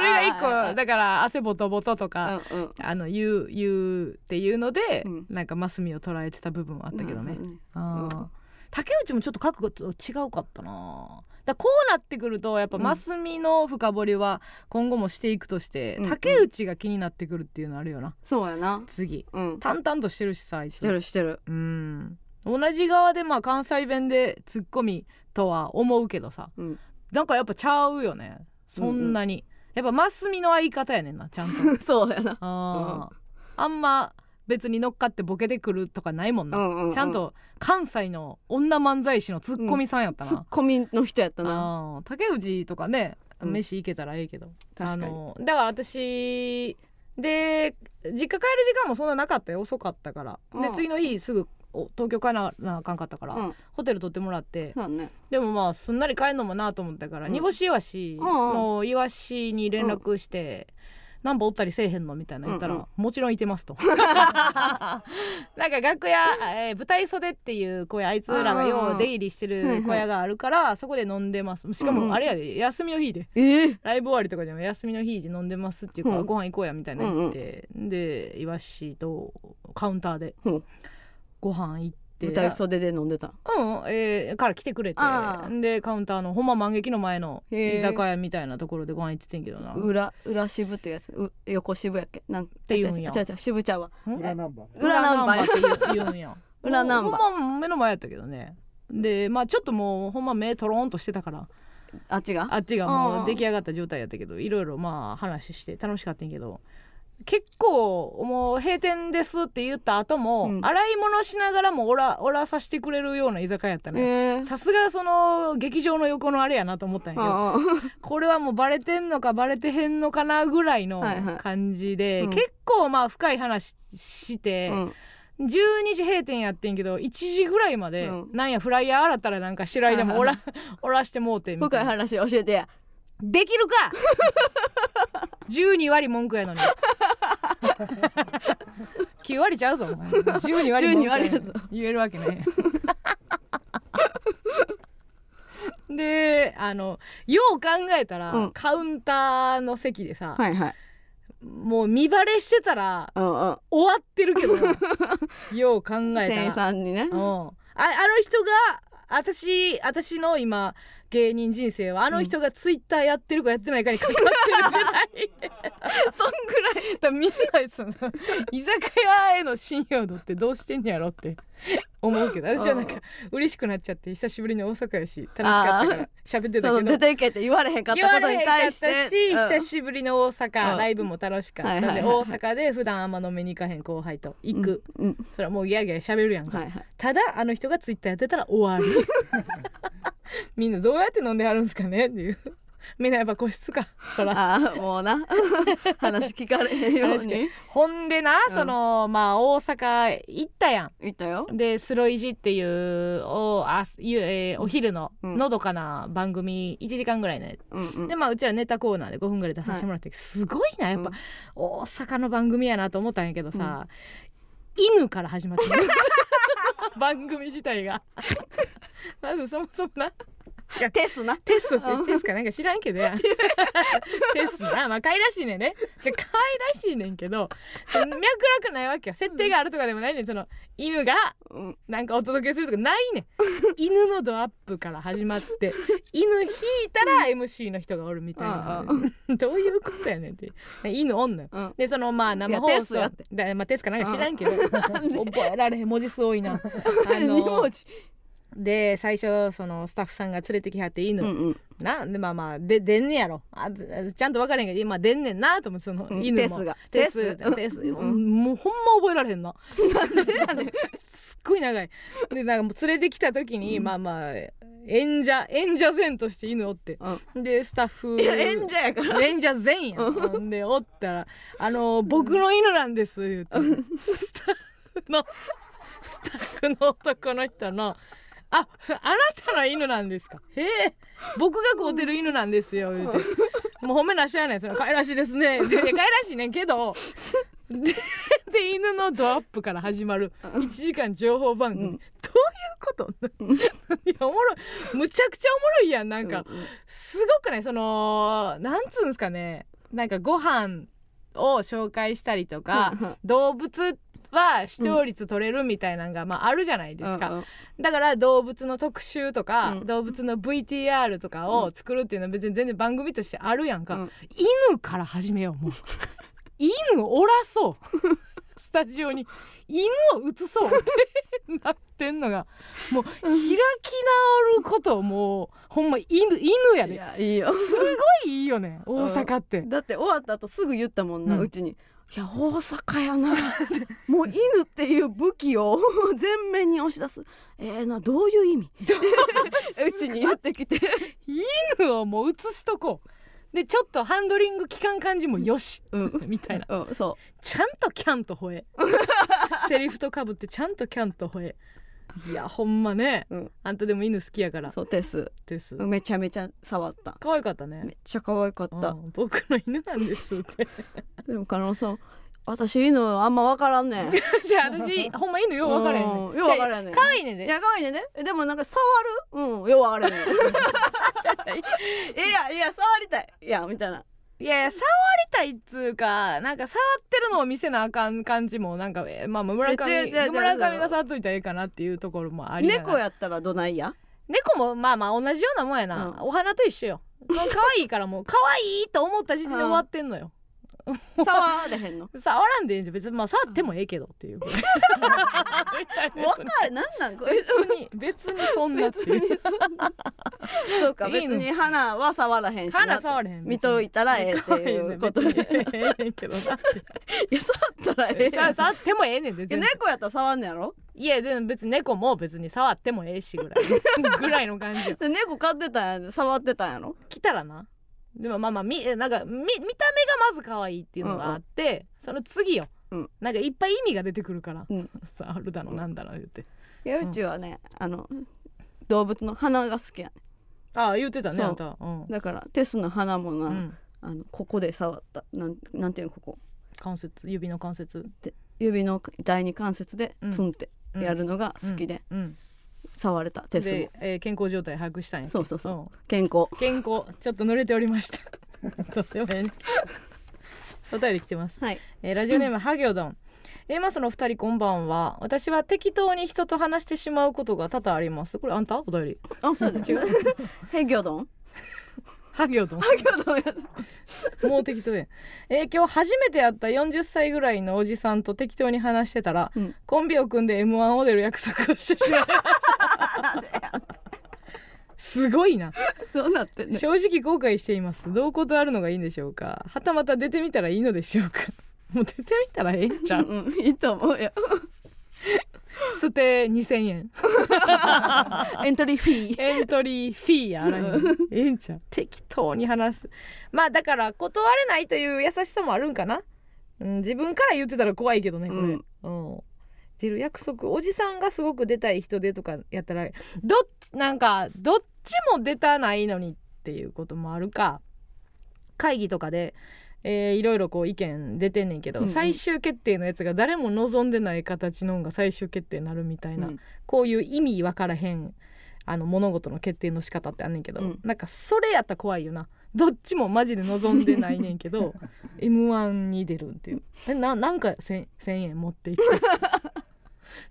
B: れが一個だから汗ボトボトとか、
A: うんうん。
B: あの言う言うっていうので、
A: うん。
B: なんかマスミを捉えてた部分はあったけどね。
A: うん
B: あー。竹内もちょっと覚悟と違うかったな。だこうなってくるとやっぱ
A: うん。
B: マスミの深掘りは今後もしていくとして、
A: うんうん。
B: 竹内が気になってくるっていうのあるよな。
A: そうやな。
B: 次。
A: うん。
B: 淡々としてるしさ
A: してるしてる。
B: うん同じ側でまあ関西弁でツッコミとは思うけどさ。
A: うん。
B: なんかやっぱちゃうよね。そんなに、やっぱマスミの相方やねんなちゃんと。
A: そうやな。
B: あ,、あんま別に乗っかってボケてくるとかないもんな、
A: うんうんうん。
B: ちゃんと関西の女漫才師のツッコミさんやったな、
A: ツッコミの人やったな。
B: 竹内とかね、
A: うん。
B: 飯行けたらええけど。
A: 確かに。
B: あのだから私で実家帰る時間もそんななかったよ。遅かったから、で
A: うん。
B: 次の日すぐお東京帰らなあかんかったから、
A: うん。
B: ホテル取ってもらって。
A: ね。
B: でもまあすんなり帰るのもなと思ったから、
A: うん。
B: 煮干しイワシ
A: うんうん。
B: のイワシに連絡して。なんぼおったりせえへんのみたいな言ったら、
A: うんうん。
B: もちろんいてますと。なんか楽屋、えー舞台袖っていう小屋あいつらがよう出入りしてる小屋があるから、そこで飲んでます。しか
A: うんうん。
B: もあれやで休みの日で。
A: えー、
B: ライブ終わりとかでも休みの日で飲んでますっていうから、
A: うん。
B: ご飯行こうやみたいな言って、でイワシとカウンターで。
A: うん
B: ご飯行って。
A: 舞台袖で飲んでた？
B: うん、えーから来てくれて。でカウンターのほんま満劇の前の居酒屋みたいなところでご飯行っててんけどな。
A: 裏裏渋っていうやつ？う横渋やっけ？なんて
B: 言うんや。
A: 違う違う渋ちゃうわ
B: ん？
D: 裏ナンバー
A: 裏ナンバー
B: って言うんや。
A: 裏ナンバー
B: ほんま目の前やったけどね。でまあちょっともうほんま目とろんとしてたから。
A: あっちが？
B: あっちが
A: うん
B: も
A: う
B: 出来上がった状態やったけどいろいろまあ話して楽しかったんやけど結構もう閉店ですって言った後も、
A: うん。
B: 洗い物しながらもおらおらさしてくれるような居酒屋やった
A: え
B: ね
A: ー。
B: さすがその劇場の横のあれやなと思ったんやけど これはもうバレてんのかバレてへんのかなぐらいの
A: はいはい。
B: 感じで、
A: うん。
B: 結構まあ深い話して、
A: うん。
B: 12時閉店やってんけど1時ぐらいまで、
A: うん。
B: なんやフライヤー洗ったらなんか白いでもおら,、
A: はい。
B: おらしてもうてみたいな。
A: 深い話教えてや
B: できるか？12割文句やのに。9割ちゃうぞお前。12割文句やのに
A: 12割やぞ。
B: 言えるわけね。であのよう考えたら、
A: うん。
B: カウンターの席でさ、
A: はいはい。
B: もう見バレしてたら
A: うんうん。
B: 終わってるけどな よう考えたら。
A: 店員さんにね。
B: うん、ああの人が私私の今芸人人生はあの人がツイッターやってるかやってないかにかかってるぐらい。
A: そんぐらい。
B: だみんなその居酒屋への信用度ってどうしてんねやろって。思うけど私はなんか嬉しくなっちゃって久しぶりに大阪やし楽しかったから喋ってた
A: そ
B: けど
A: の出ていけって言われへんかったことに対して。
B: 言われへんかったし、
A: うん。
B: 久しぶりの大阪、
A: うん。
B: ライブも楽しかった、
A: はいはいはい
B: 大阪で普段あんま飲みに行かへん後輩と行く、
A: うん。うん。
B: それはもうギャーギャー喋るやんか、
A: はいはい。
B: ただあの人がツイッターやってたら終わる みんなどうやって飲んではるんですかねっていう。みんなやっぱ個室か。そら。
A: ああもうな。話聞かれへんように。
B: ほんでな、
A: うん。
B: そのまあ大阪行ったや
A: 言ったよ。
B: んで「スロイジ」っていうおあゆ、えーお昼の
A: うん。
B: のどかな番組1時間ぐらいね、
A: うんうん。
B: でまあうちらネタコーナーで5分ぐらい出させてもらって、すごいなやっぱ、
A: うん。
B: 大阪の番組やなと思ったんやけどさ、犬から始まってる番組自体が。まずそもそもな。
A: テスな。
B: テス
A: うん。
B: テスかなんか知らんけどや。テスなまあ可愛らしいねんね。で可愛らしいねんけど脈絡ないわけよ。設定があるとかでもないねん。その犬が
A: うん。
B: なんかお届けするとかないねん。犬のドアップから始まって 犬引いたら MC の人がおるみたいな。どういうことやねんって。犬おんのよ。
A: うん。
B: でそのまあ生放送。
A: やって。
B: だまあテスかなんか知らんけど。覚えられへん文字数多いな。あ
A: 二
B: の
A: 文字
B: で最初そのスタッフさんが連れてきはって犬、
A: うんうん。
B: なでまあまあで出んねやろ。あずちゃんと分からへんけど今出んねんなと思ってその
A: うん
B: 犬も。
A: テスが。
B: テス
A: テス。
B: テス。
A: うん
B: もうほんま覚えられへんなすっごい長い。でなんかもう連れてきた時に、まあまあ演者演者前として犬おって。でスタッフ。
A: いや演者やから。
B: 演者前やん。でおったら「あの僕の犬なんです」言うて。スタッフのスタッフの男の人の「あそれあなたの犬なんですか？へえ。僕が飼うてる犬なんですよ」言うて「もう褒めなしゃあないその可愛らしいですね」で可愛らしいねんけどでで犬のドアップから始まる1時間情報番組、
A: うん。
B: どういうこと？いやおもろい。むちゃくちゃおもろいやん。なんか、すごくない？そのなんつうんすかね。なんかご飯を紹介したりとか動物は視聴率取れるみたいなのが、まあ、あるじゃないですか、
A: うんうん。
B: だから動物の特集とか、
A: うん。
B: 動物の VTR とかを作るっていうのは別に全然番組としてあるやんか、
A: うん。
B: 犬から始めようもう。犬をおらそう。スタジオに。犬を映そうってなってんのがもう開き直ることもうほんま犬犬や
A: い
B: で
A: やいいよ。
B: すごいいいよね大阪って、
A: だって終わった後すぐ言ったもんな、
B: う
A: うんちに「いや大阪やな。もう犬っていう武器を 全面に押し出す。えー、などういう意味?」うちに言ってきて。
B: 犬をもう映しとこう。でちょっとハンドリング期間感じもよし、
A: うん。
B: みたいな。
A: うんそ
B: ちゃんとキャンと吠え。セリフとかぶってちゃんとキャンと吠え いやほんまね、
A: うん。
B: あんたでも犬好きやから。
A: うそうテス。
B: です。
A: めちゃめちゃ触った。
B: 可愛かったね。
A: めっちゃ可愛かった、
B: うん。僕の犬なんですって。
A: でも加納さん私犬あんま分から んねん。
B: じゃあ私ほんま犬よう分からへんね
A: うんよう分からへんねん。
B: 可愛いねんで。
A: いや可愛いねんねでもなんか触る？うんよう分からへん。ねんいやいや触りたい。いやみたいない
B: や触りたいっつうかなんか触ってるのを見せなあかん感じもなんかえまあ村上村上が触っといたらいいかなっていうところもあり
A: 猫やったら。どないや
B: 猫もまあまあ同じようなもんやな、
A: うん。
B: お花と一緒よ。可愛いからもう可愛いと思った時点で終わってんのよ、
A: 触れへんの？
B: 触らんでええんじゃん。別にまあ触ってもええけどっていう。
A: かる。なんなんこれ
B: 別に別にそんなっていう。
A: そうか別に花は触らへんしな。
B: 花触れへん
A: 見といたらええっていうことで。
B: ええけどな
A: いや触ったらええ
B: さ触ってもええねんで
A: 猫やったら触んのやろ？
B: いやでも別に猫も別に触ってもええしぐらいぐらいの感じ
A: 猫飼ってたんや触ってたんやろ
B: 来たらなでもまあまあみなんかみ見た目がまず可愛いっていうのがあって、その次よ、
A: うん。
B: なんかいっぱい意味が出てくるから、
A: うん。
B: さあるだのなんだの言って。
A: いやうちはねあの動物の花が好きやね
B: ああ言ってたねあんたうん、
A: だからテスの花もな、
B: うん、
A: あのここで触った。なんなんていうのここ。
B: 関節指の関節。
A: 指の第二関節で
B: うん。
A: ツンってやるのが好きで、
B: うん
A: 触れたテスト
B: で、えー健康状態把握したんやっけ？
A: そうそうそ
B: ん。
A: 健康。
B: 健康。ちょっと濡れておりました。とってもええね。お便り来てます、
A: はい。
B: えーラジオネーム、ハギョドン。A マスの二人こんばんは。私は適当に人と話してしまうことが多々あります。これあんた？お便り。
A: あそうだ
B: 違う。
A: ヘギョドン？
B: ハギョドン。
A: ヘギョドンや
B: もう適当や、えー今日初めて会った40歳ぐらいのおじさんと適当に話してたら、
A: うん。
B: コンビを組んで m 1を出る約束をしてしまいましたすごいな。
A: どうなってんの？
B: 正直後悔しています。どう断るのがいいんでしょうか。はたまた出てみたらいいのでしょうか。もう出てみたらええんちゃう？
A: うんいいと思うよ。
B: 捨て2000円
A: エントリーフィー。
B: エントリーフィーやあらへんええんちゃう？適当に話す。まあだから断れないという優しさもあるんかな、うん、自分から言ってたら怖いけどねこれ、
A: うん。
B: うん出る。約束。おじさんがすごく出たい人でとかやったらどっちなんかどっちも出たないのにっていうこともあるか。会議とかで、えーいろいろこう意見出てんねんけど、
A: うんうん。
B: 最終決定のやつが誰も望んでない形のんが最終決定になるみたいな、
A: うん。
B: こういう意味分からへんあの物事の決定の仕方ってあんねんけど、
A: うん。なん
B: かそれやったら怖いよな。どっちもマジで望んでないねんけど m 1に出るっていう。えななんか 1000, 1000円持っていって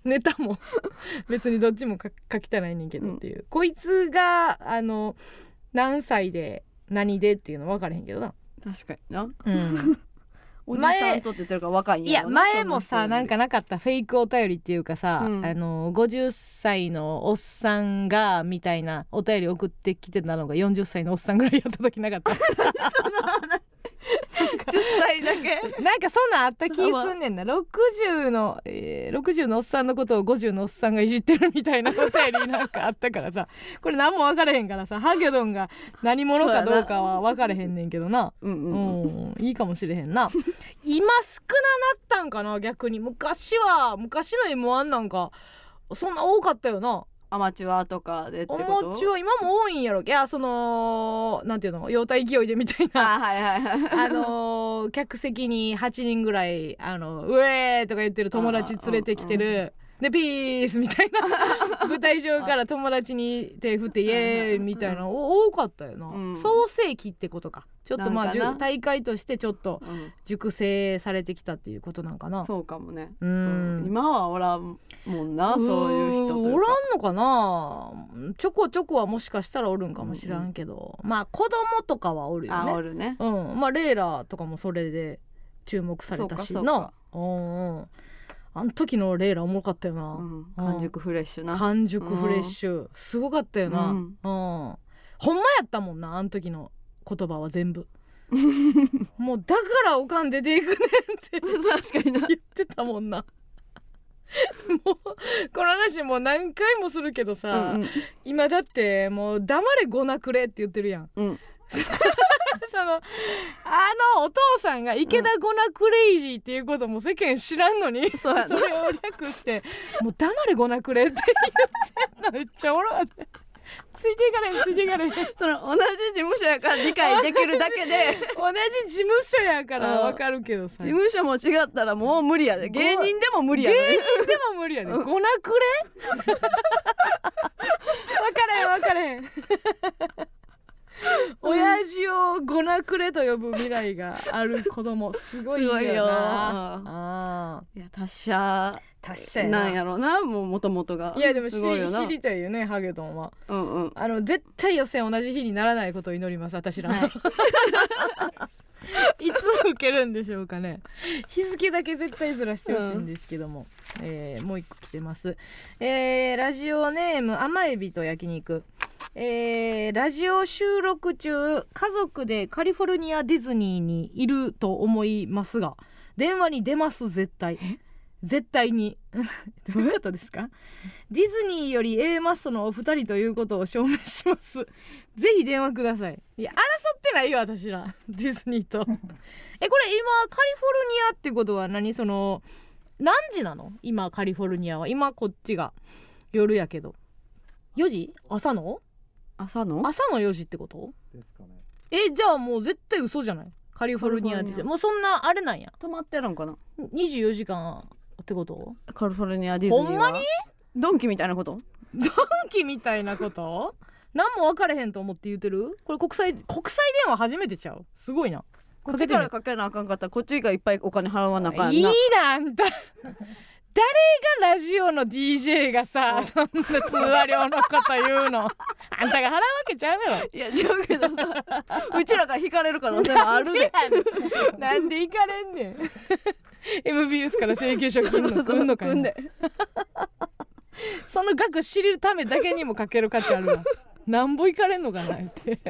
B: ネタも 別にどっちも書書きたないねんけどっていう、こいつがあの何歳で何でっていうの分からへんけどな、
A: 確かにな。
B: うん、
A: おじさんとって言ってるから若いん
B: いや前もさなんかなかったフェイクお便りっていうかさ、
A: うん。
B: あの50歳のおっさんがみたいなお便り送ってきてたのが40歳のおっさんぐらいやった時なかった
A: ？10 歳だけ？
B: なんかそんなんあった気すんねんな。60の、えー、60のおっさんのことを50のおっさんがいじってるみたいなお便り なんかあったからさ。これ何も分からへんからさ。ハギョドンが何者かどうかは分からへんねんけどな。
A: うん
B: う
A: うん。うん
B: ん、いいかもしれへんな。今少ななったんかな逆に。昔は昔の m 1なんかそんな多かったよな
A: アマチュアとかでって
B: お
A: こと？
B: 餅は今も多いんやろ。いやそのなんていうの？妖体勢いでみたいな。
A: あはいはいはい。
B: あのー客席に8人ぐらい「あのうえー!」とか言ってる友達連れてきてるでピースみたいな。舞台上から友達に手振ってイエーイみたいな。お多かったよな、
A: うん。
B: 創世期ってことか。ちょっとまあ大会としてちょっと
A: うん。
B: 熟成されてきたっていうことなんかな。
A: そうかもね。
B: う
A: うん。
B: ん
A: 今はおらんもんなそういう人
B: お
A: ら
B: んのかな。ちょこちょこはもしかしたらおるんかもしらんけど、まあ子供とかはおるよね。
A: あおるね。
B: うん。まあレイラーとかもそれで注目されたしな。
A: う
B: んうんあん時のレイラーおもろかったよな、
A: うん。完熟フレッシュな。
B: 完熟フレッシュ、すごかったよな、
A: う
B: うん。んほんまやったもんなあん時の言葉は全部。もうだからおかん出ていくねんって。
A: 確かにな。
B: 言ってたもんな。もうこの話もう何回もするけどさ、
A: うん
B: 今だってもう「黙れごなくれ」って言ってるやん
A: うん。う ん
B: そのあのお父さんが池田ゴナクレイジーっていうことも世間知らんのに、
A: そ
B: れを略して「もう黙れゴナクレ」って言ってんの。めっちゃおもろかったついていかれんついていかれ
A: その同じ事務所やから理解できるだけで。
B: 事務所やからわかるけどさ。
A: 事務所も違ったらもう無理やで。芸人でも無理やで。
B: 芸人でも無理やねゴナクレ分からへん分からへん 親父をゴナクレと呼ぶ未来がある子供すごいよな。
A: すごいよ。
B: あ
A: いや達者。
B: 達者やな。
A: なんやろなもう元々が。
B: ーいやでも知りたいよねハゲトンは。
A: うんうん。
B: あの絶対予選同じ日にならないことを祈ります私ら
A: い。
B: い、つ受けるんでしょうかね。日付だけ絶対ずらしてほしいんですけども、えーもう一個来てます、えーラジオネーム甘エビと焼肉えーラジオ収録中家族でカリフォルニアディズニーにいると思いますが電話に出ます絶対。絶対に。どうやったですか？ディズニーより A マッソのお二人ということを証明します。ぜひ電話ください。いや争ってないよ私ら。ディズニーと。えこれ今カリフォルニアってことは何？その何時なの？今カリフォルニアは。今こっちが。夜やけど。4時？朝の？
A: 朝の？
B: 朝の4時ってこと？
D: ですかね。
B: えじゃあもう絶対嘘じゃない？カリフォルニアディズニーもうそんなあれなんや？
A: 止まってるんかな
B: ？24時間ってこと？
A: カリフォルニアディズニーは。
B: ほんまに？
A: ドンキみたいなこと？
B: ドンキみたいなこと？何も分かれへんと思って言うてる？これ国際国際電話初めてちゃう？すごいな。
A: こっちからかけなあかんかったらこっちがいっぱいお金払わなあかん
B: いい
A: な
B: なあんた誰がラジオの DJ がさそんな通話料のこと言うの？あんたが払うわけちゃうやろ。
A: いや違うけどさうちらから引かれる可能性もあるで。
B: なんで行かれんねん。MBS から請求書金の来んのかい
A: 組んで
B: その額知るためだけにもかける価値あるわなんぼ行かれんのかなって。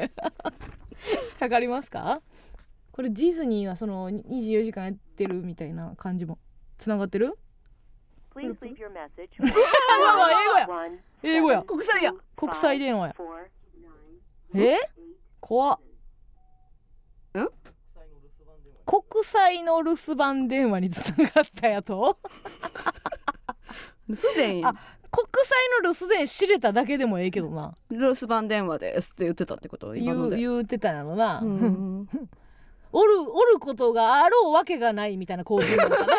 B: かかりますか？これディズニーはその24時間やってるみたいな感じも。つながってる？
D: Please leave your message.
B: 英語や。英語や。
A: 国際や。
B: 国際電話や。え怖っ
A: ん
B: 国際の留守番電話につながったや。と
A: すでに
B: あ国際の留守電知れただけでもええけどな
A: 留守番電話ですって言ってたってこと今
B: 言う言うてたんや。ろな、
A: うん
B: おるおることがあろうわけがないみたいな構図なのかな。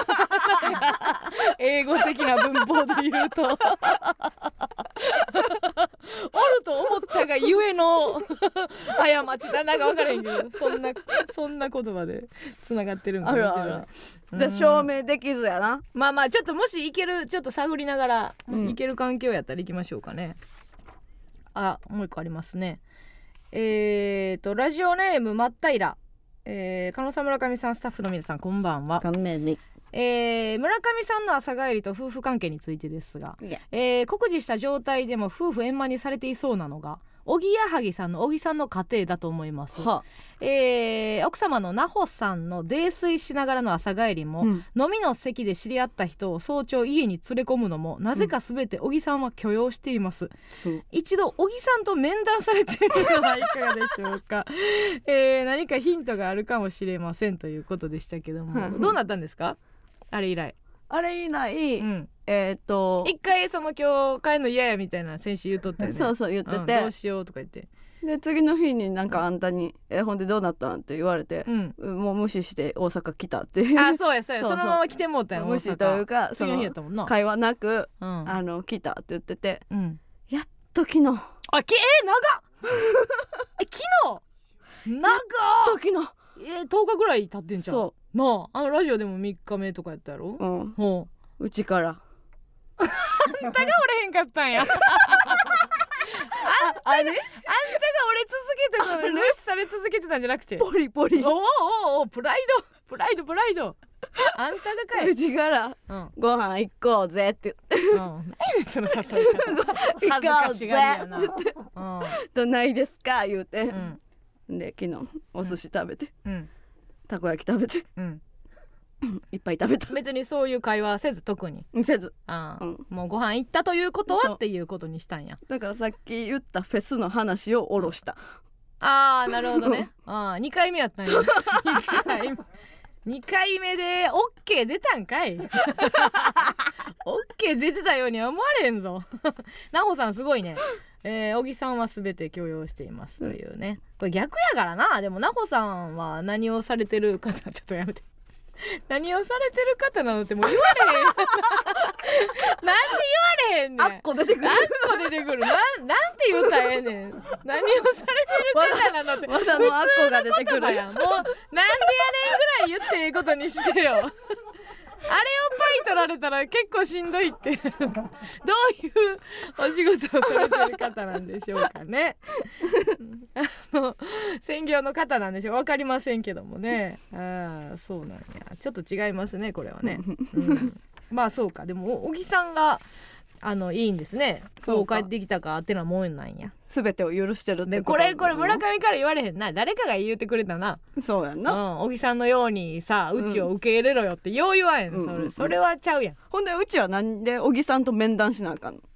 B: 英語的な文法で言うと。おると思ったがゆえの 過ちだなんか分からへんけどそんなそんな言葉でつながってるんかもしれない。
A: じゃあ証明できずやな。
B: まあまあちょっともしいけるちょっと探りながらも
A: うん。
B: しいける環境やったら行きましょうかね、あもう一個ありますね。えーとラジオネームまったいらえー、加納さん村上さんスタッフの皆さんこんばんは、えー村上さんの朝帰りと夫婦関係についてですが、えー酷似した状態でも夫婦円満にされていそうなのがおぎやはぎさんの小木さんの家庭だと思います、
A: は。
B: えー奥様の奈穂さんの泥酔しながらの朝帰りも、
A: うん。
B: 飲みの席で知り合った人を早朝家に連れ込むのもなぜか全て小木さんは許容しています、
A: そう
B: 一度小木さんと面談されているのはいかがでしょうか、えー何かヒントがあるかもしれませんということでしたけども、
A: はい
B: どうなったんですか？あれ以来、
A: あれ以来、
B: うん、
A: えっ、と
B: 一回その今日帰るの嫌やみたいな先週言うとったよね。
A: そうそう言って
B: うん
A: て
B: どう、しようとか言って。
A: で次の日になんかあんたに「えほんでどうなったん?」って言われて
B: う、ん。
A: もう無視して大阪来たって
B: あそうやそうや。
A: そ
B: のまま来てもうたよ
A: 無視というかそ
B: 次の日や
A: の
B: ったもんな。
A: 会話なく、
B: うん。
A: あの来たって言ってて
B: うん。
A: やっと昨日。
B: あきえー、長っ。え昨日？長っ。
A: 時の
B: えー、10日ぐらい経ってんじゃん。
A: そ
B: なああのラジオでも3日目とかやったやろ？
A: う、うん、
B: ほ
A: う。ちから。
B: うあんたが折れへんかったんや。あんたが
A: あれ
B: 折れ続けてたのに無視され続けてたんじゃなくて。
A: ポリポリ。
B: おおおおプライド。プライドプライド。あんたがかい、
A: うちから
B: うん。
A: ご飯行こうぜって。
B: うん、何その誘い方。恥ずかしがりやな。
A: う
B: ん
A: どないですか？言うて、
B: うん。
A: で昨日お寿司食べて、
B: うん。
A: たこ焼き食べて。
B: うん
A: いっぱい食べた。
B: 別にそういう会話はせず特に。
A: せず。
B: ああ、
A: うん。
B: もうご飯行ったということはっていうことにしたんや。
A: だからさっき言ったフェスの話を下ろした。
B: ああなるほどね。ああ2回目やったんや。2回目。2回目で OK 出たんかい。OK 出てたようには思われんぞ。奈穂さんすごいね。えー、小木さんは全て許容していますというね、これ逆やからな。でも奈穂さんは何をされてる方ちょっとやめて 何をされてる方なのってもう言われへん。なんで言われへんねん。
A: あっこ出てくる。
B: 何個出てくる。なんなんて言ったらええねん。何をされてる方なのって。
A: まだのあっこが出てくる。
B: やん。もうなんでやねんぐらい言ってええことにしてよあれをパイ取られたら結構しんどいって。どういうお仕事をされてる方なんでしょうかね。あの専業の方なんでしょう。わかりませんけどもね。ああそうなんや。ちょっと違いますねこれはね、うん、まあそうか。でも小木さんがあのいいんですね。
A: そ
B: うう帰ってきたかってなもんなんや。
A: 全てを許してるって
B: で
A: こ
B: れこれ村上から言われへんな。誰かが言ってくれたな。
A: そうやんな、
B: うん小木さんのようにさうちを受け入れろよってよう言わへん、
A: うんうんうん。
B: それそれはちゃうやん。
A: ほんでうちはなんで小木さんと面談しなあかんの
B: ん？い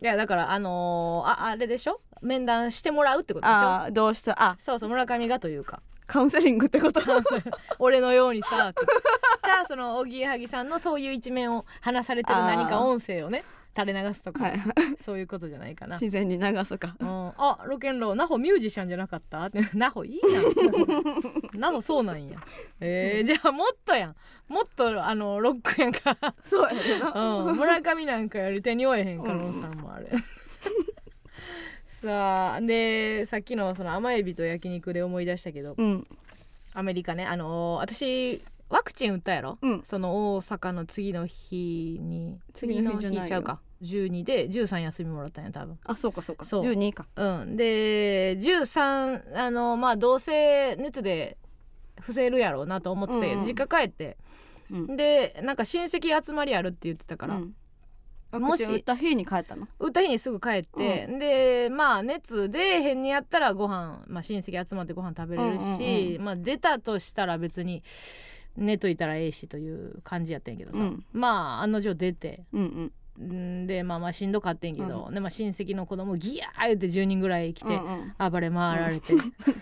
B: やだからあのーああれでしょ？面談してもらうってことでしょ？
A: ああどうした？あ。
B: そうそう村上がというか
A: カウンセリングってこと？
B: 俺のようにさかそのおぎやはぎさんのそういう一面を話されてる何か音声をね垂れ流すとか、
A: はい
B: そういうことじゃないかな。
A: 自然に流すか。
B: うん、あロケンローナホミュージシャンじゃなかった？って。ナホいいやん ナホそうなんや。えー、じゃあもっとやん。もっとあのロックやんか、
A: そうやな。
B: うん、村上なんかより手に負えへん可能さんもある、さあでさっきのその甘エビと焼肉で思い出したけど
A: うん。
B: アメリカね。あのー私ワクチン打ったやろ、
A: うん。
B: その大阪の次の日に次
A: 次の日
B: ちゃうか？12で13休みもらったんや多分。
A: あそうかそうか。
B: そう。
A: 12か。
B: うん、で13あのまあどうせ熱で伏せるやろうなと思ってて、
A: うんうん。
B: 実家帰って。
A: うん。
B: でなんか親戚集まりあるって言ってたから、
A: うん
B: もし
A: 打った日に帰ったの？
B: 打った日にすぐ帰って、でまあ熱出えへんにやったらご飯、まあ、親戚集まってご飯食べれるし、
A: うん
B: まあ、出たとしたら別に寝といたらええしという感じやったんやけどさ、
A: うん。
B: まあ案の定出て。
A: うんうん。
B: んでまあまあしんどかってんけど、でまあ、親戚の子供ギヤー言って10人ぐらい来て、
A: うんうん。
B: 暴れ回られて、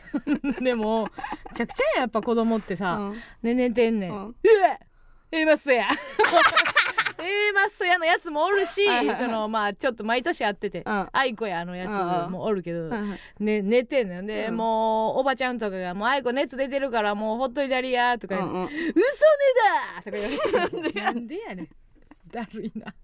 B: でもめちゃくちゃややっぱ子供ってさ、
A: うん。
B: ね寝てんねん、
A: う
B: うんわ A マッソや。A マッソやのやつもおるしそのまあちょっと毎年会ってて、
A: うん。
B: 愛子やのやつもおるけど、ね、寝てんねんで、
A: うん。
B: もうおばちゃんとかが「もう愛子熱出てるからもうほっといたりや」とか言う、
A: うんうん。
B: 嘘寝だ!」とか言われてなんでやねん。だるいな。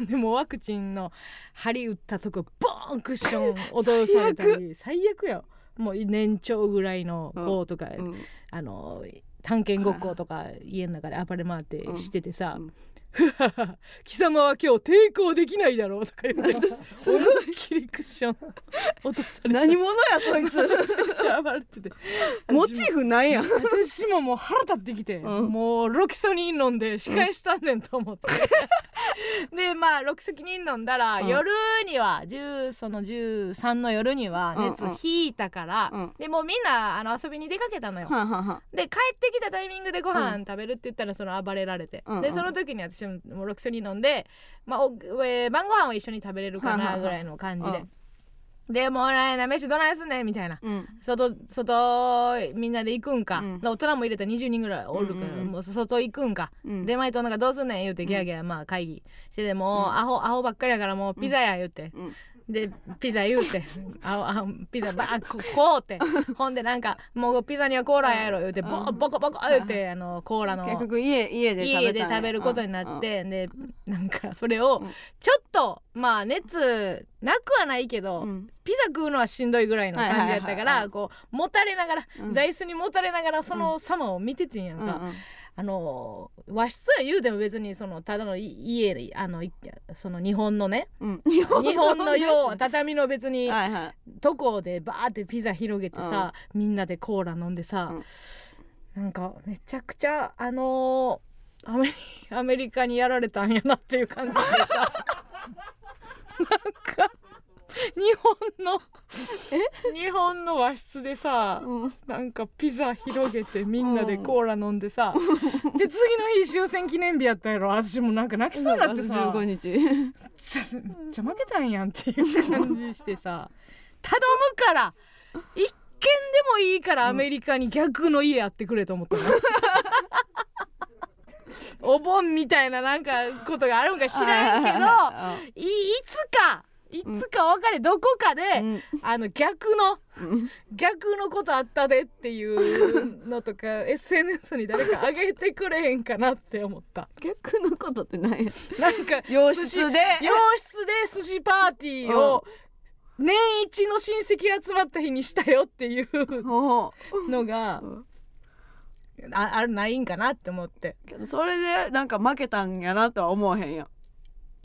B: でもワクチンの針打ったとこボーンクッション脅されたり最悪。よもう年長ぐらいの子とか、
A: うん。
B: あの探検ごっことか家の中で暴れ回ってしててさ。
A: うん「
B: 貴様は今日抵抗できないだろう」とか言ってす。ごいキリクッション落とされて
A: 何者やそいつ。
B: 暴れてて。
A: モチーフないや。ん
B: 私ももう腹立ってきて、
A: うん。
B: もうロキソニン飲んで仕返したんねんと思って、でまあロキソニン飲んだら、
A: うん。
B: 夜には10その13の夜には熱
A: うんうん。
B: 引いたから、
A: うん。
B: でもうみんなあの遊びに出かけたのよ、
A: はんはんはん
B: で帰ってきたタイミングでご飯食べるって言ったらその暴れられて、
A: うんうん。
B: でその時に私ももうロキソニン飲んで、まあおえー晩ご飯は一緒に食べれるかなぐらいの感じで、
A: うん
B: でもうねな飯どないすんねんみたいな
A: うん
B: 外外みんなで行くんか、
A: うん
B: で大人も入れたら20人ぐらいおるから、
A: うんうんうん
B: もう外行くんか、
A: うん
B: 出前となんかどうすんねん言うてギャーギャーまあ会議しててもう、アホアホばっかりやからもうピザや言うて、
A: うん
B: でピザ言うてああピザバーここうってほんでなんかもうピザにはコーラやろ言うてボ
A: うん
B: ボコボコ言うてあのコーラの
A: 結局家家で食べ
B: 家で食べることになってでなんかそれを
A: うん。
B: ちょっとまあ熱なくはないけど、
A: うん。うん
B: ピザ食うのはしんどいぐらいの感じやったからこうもたれながら、
A: うん。
B: 座椅子にもたれながらその様を見ててんやんか、
A: うんうん。
B: あの和室や言うても別にそのただのい家あのいその日本のね
A: うん。
B: 日本のよう
A: は
B: 畳の別に
A: いはい。
B: とこでバーってピザ広げてさ、みんなでコーラ飲んでさ、なんかめちゃくちゃあのーアメリアメリカにやられたんやなっていう感じでさ なんか日本の日本の和室でさ、
A: うん。
B: なんかピザ広げてみんなでコーラ飲んでさ、で次の日終戦記念日やったやろ。私もなんか泣きそうになってさ。
A: 15日。
B: めっちゃゃ負けたんやんっていう感じしてさ。頼むから。一軒でもいいからアメリカに逆の家やってくれと思ったの、お盆みたいななんかことがあるんか知らんけどいいつかいつか分かれどこかで、
A: うん。
B: あの逆の
A: うん。
B: 逆のことあったでっていうのとか SNS に誰か上げてくれへんかなって思った。
A: 逆のことってない
B: なんか
A: 洋室で？
B: 洋室で寿司パーティーを年一の親戚が集まった日にしたよっていう
A: ほ
B: のが
A: うん
B: ああるないんかなって思って。
A: それでなんか負けたんやなとは思わへんやん。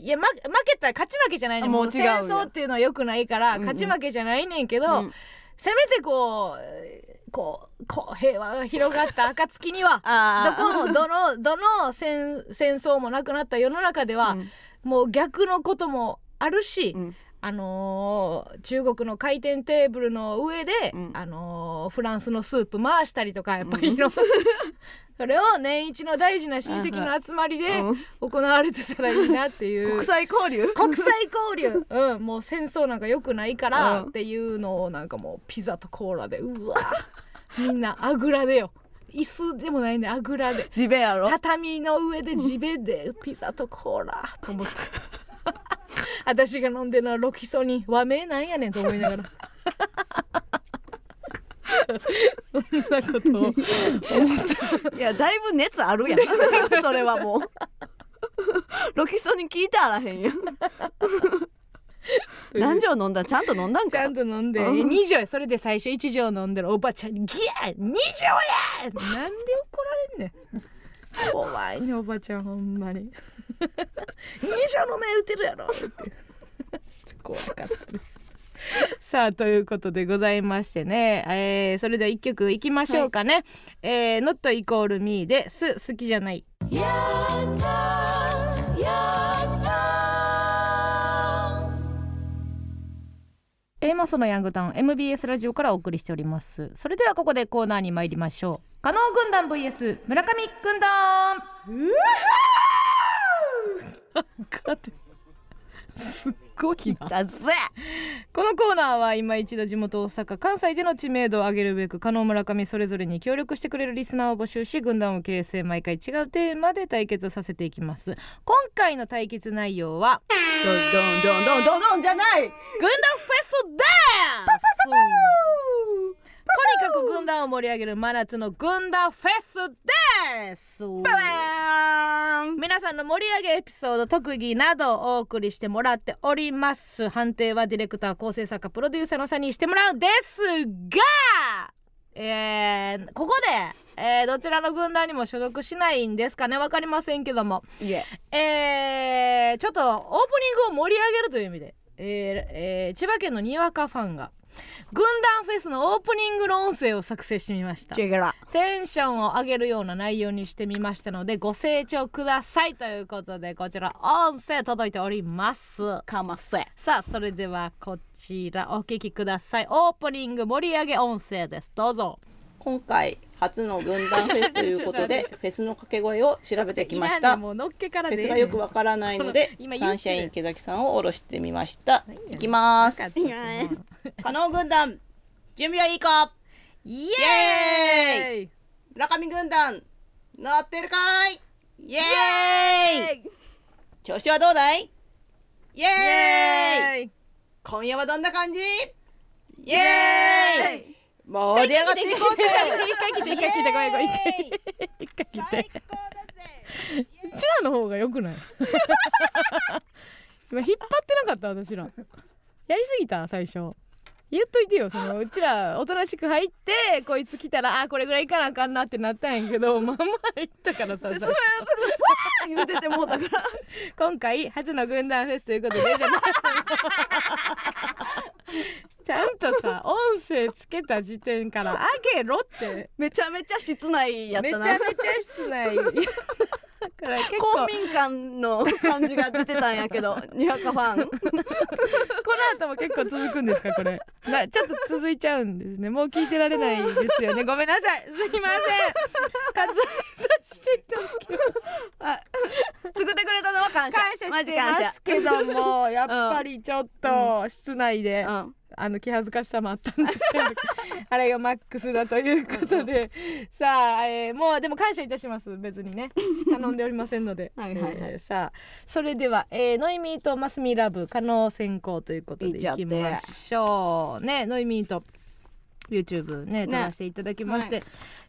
B: いや、ま、負けたら勝ち負けじゃないね
A: あもう違う
B: 戦争っていうのはよくないから
A: うんうん
B: 勝ち負けじゃないねんけど、
A: うん。
B: せめてこうこうこう平和が広がった暁には ど
A: あ
B: このどのどの戦戦争もなくなった世の中では、
A: うん。
B: もう逆のこともあるし、
A: うん
B: あのー中国の回転テーブルの上で、
A: うん。
B: あのーフランスのスープ回したりとかやっぱりいろんな、それを年一の大事な親戚の集まりで
A: うん。
B: 行われてたらいいなっていう。
A: 国際交流？
B: 国際交流、うん、もう戦争なんか良くないから
A: うん。
B: っていうのをなんかもうピザとコーラでうわみんなあぐらでよ。椅子でもないねあぐらで。
A: 地べやろ？
B: 畳の上で地べでピザとコーラと思って私が飲んでるのはロキソニン和名なんやねんと思いながら。そんなことを思った。
A: いやだいぶ熱あるやん。それはもう。ロキソニン聞いてあらへんやん。何錠飲んだ？んちゃんと飲んだんか？
B: ちゃんと飲んで。
A: うん。
B: 2錠やそれで最初1錠飲んでるおばちゃんに「ギャー2錠や!」なんで怒られんねん。怖いねおばちゃんほんまに「2錠飲め打てるやろ」って怖かったです。さあということでございましてね、えーそれでは1曲いきましょうかね「えー、Not イコール Me」で「す。好きじゃない」エイマソのヤングタウン MBS ラジオからお送りしております。それではここでコーナーに参りましょう。加納軍団 VS 村上軍団すっごいな。このコーナーは今一度地元大阪関西での知名度を上げるべく加納村上それぞれに協力してくれるリスナーを募集し軍団を形成毎回違うテーマで対決させていきます。今回の対決内容は
A: どんどんどんどんどんどんじゃない。
B: 軍団フェスですとにかく軍団を盛り上げる真夏の軍団フェスです。皆さんの盛り上げエピソード特技などをお送りしてもらっております。判定はディレクター構成作家プロデューサーの差にしてもらうんですがえー、ここで、えーどちらの軍団にも所属しないんですかね？わかりませんけども。
A: いえ。
B: えーちょっとオープニングを盛り上げるという意味で、えーえー千葉県のにわかファンが軍団フェスのオープニングの音声を作成してみました。テンションを上げるような内容にしてみましたのでご清聴くださいということでこちら音声届いております。
A: かませ。
B: さあそれではこちらお聞きください。オープニング盛り上げ音声です。どうぞ
E: 今回初の軍団フェスということで フェスの掛け声を調べてきました。フェスがよくわからないのでサンシャイン池崎さんを下ろしてみました。いきます。加納軍団準備はいいか？
B: イ
E: エ
B: エーイ！
E: 村上軍団乗ってるかい？イエーイ！調子はどうだい？イエーイ！今夜はどんな感じ？イエーイ盛り上がっていこうぜ。
B: 一回来て一回来てごめんごめん一回来てうちらの方が良くない？今引っ張ってなかった私ら。やりすぎた最初。言っといてよそのうちらおとなしく入ってこいつ来たらあーこれぐらい行かなあかんなってなったんやけど まあまあ入ったからさ
A: 説明のとこで言うててもうだから。
B: 今回初の軍団フェスということでじゃないちゃんとさ音声つけた時点からあげろって。
A: めちゃめちゃ室内やったな。
B: めちゃめちゃ室内。だから結構
A: 公民館の感じが出てたんやけどにわかファン。
B: この後も結構続くんですかこれ。なちょっと続いちゃうんですね。もう聞いてられないですよね。ごめんなさい。すいません。割愛させていただきます。
A: 作ってくれたのは感謝。
B: 感謝してますけどもやっぱりちょっと室内で、
A: うん
B: あの気恥ずかしさもあったんですよあれがマックスだということで さあ、えーもうでも感謝いたします別にね。頼んでおりませんので。
A: はいはいはい。
B: えーさあそれでは、えーノイミーとマスミラブ可能先行ということでいきましょうね。ノイミーと YouTube ね撮らせていただきまして、
A: は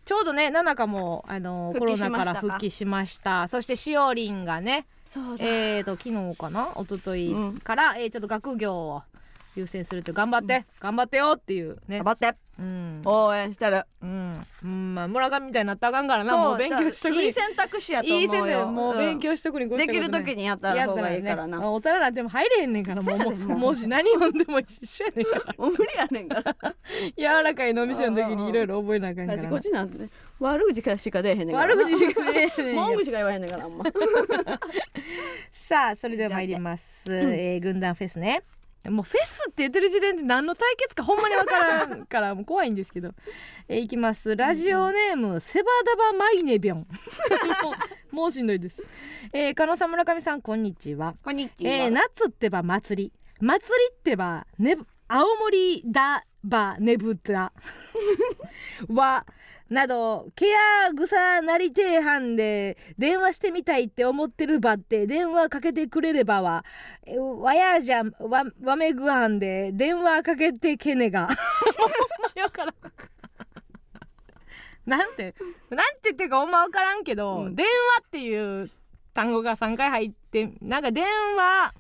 B: ちょうどねナナカもあのコロナから復帰しました。そしてしおりんがねえーと昨日かな？一昨日
A: うん。
B: から、えーちょっと学業を優先すると頑張って、頑張ってよっていうね。
A: 頑張って。
B: うん。
A: 応援してる。
B: うん、うん、まあ村上みたいになったらあかんからな。もう勉強しとくに。
A: いい選択肢やと思うよ。
B: いいせんねもう勉
A: ん。
B: 強しとくに越
A: できる時にやったら方がいいからな、
B: ね大人なんても入れへんねんからもうもうもし何読んでも一緒やねんから。
A: 無理やねんから。
B: 柔らかい飲みせの時にいろいろ覚えなあかんから。な
A: コチなんてね悪口しか出えへんねんから。
B: 悪口しかねえねん
A: 文句しか言わへんねんからあんま。
B: さあそれでは参ります、えー軍団フェスねもうフェスって言ってる時点で何の対決かほんまにわからんからもう怖いんですけど、えーいきます。ラジオネーム、セバダバマイネビョン。もうしんどいです、えー、加納さん村上さんこんにちは。
A: こんにちは、
B: えー夏ってば祭り。祭りってばね青森だばねぶたわ などケア草なりてえはんで電話してみたいって思ってるばって電話かけてくれればわえわやじゃわわめぐはんで電話かけてけねが。ほんまにわからんなんてなんてっていうかほんま分からんけど、
A: うん。
B: 電話っていう単語が3回入ってなんか電話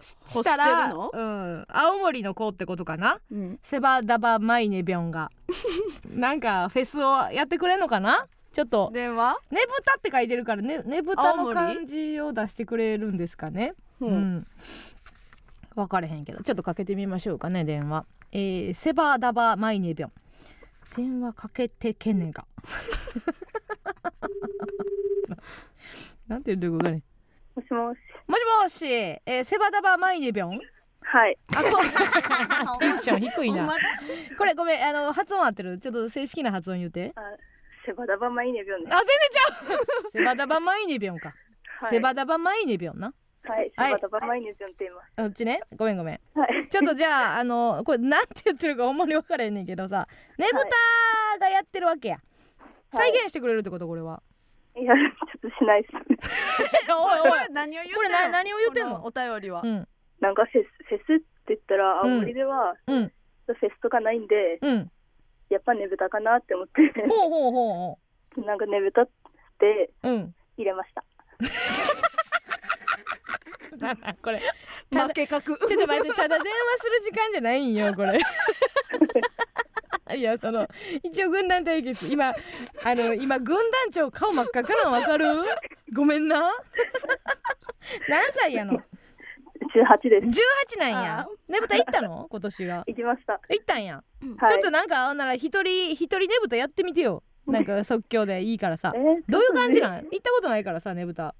B: したらうん、青森の子ってことかな？
A: うん。
B: セバダバマイネビョンが。なんかフェスをやってくれんのかな？ちょっと
A: 電話？
B: ねぶたって書いてるからねねぶたの
A: 青森
B: 感じを出してくれるんですかね？
A: う
B: うん。ん、分かれへんけど。ちょっとかけてみましょうかね電話。えー、セバダバマイネビョン。電話かけてけねが。なんていうのかね
F: もしもし。
B: もしもし、えー、セバダバマイネビョン
F: はい。
B: あこ テンション低いな。これごめんあの発音合ってる？ちょっと正式な発音言うて。
F: あ、セバダバマイネビョンです。
B: あ全然ちゃう。セバダバマイネビョンか、
F: はい。
B: セバダバマイネビョンな。
F: はい。セバダバマイネビョンって言います。
B: あっちね？ごめんごめん。
F: はい。
B: ちょっとじゃああのこれなんて言ってるかほんまに分からへんねんけどさ。ねぶたがやってるわけや、再現してくれるってこと？これは、
F: いや、しないです。
B: おいおい
A: これ 何を言ってんの？
B: これな何を言ってんの？
A: こお便りは。
B: うん。
F: なんかフェス、フェスって言ったら、青森では、
B: うん。
F: フェスとかないんで、
B: うん。
F: やっぱねぶたかなって思って、
B: ほうほうほうほ
F: なんかねぶたって
B: ううん。
F: 入れました。
B: なんなんこれ。
A: 負け格
B: ちょっと待ってただ電話する時間じゃないんよこれ いやその一応軍団対決。今あの今軍団長顔真っ赤かなんわかる？ごめんな。何歳やの
F: ？18です。
B: 18なんや。ねぶた行ったの？今年は。
F: 行きました。
B: 行ったんや、
F: はい。
B: ちょっとなんかほんなら一人一人ねぶたやってみてよ。なんか即興でいいからさ。
F: えー
B: どういう感じなん？行ったことないからさねぶた。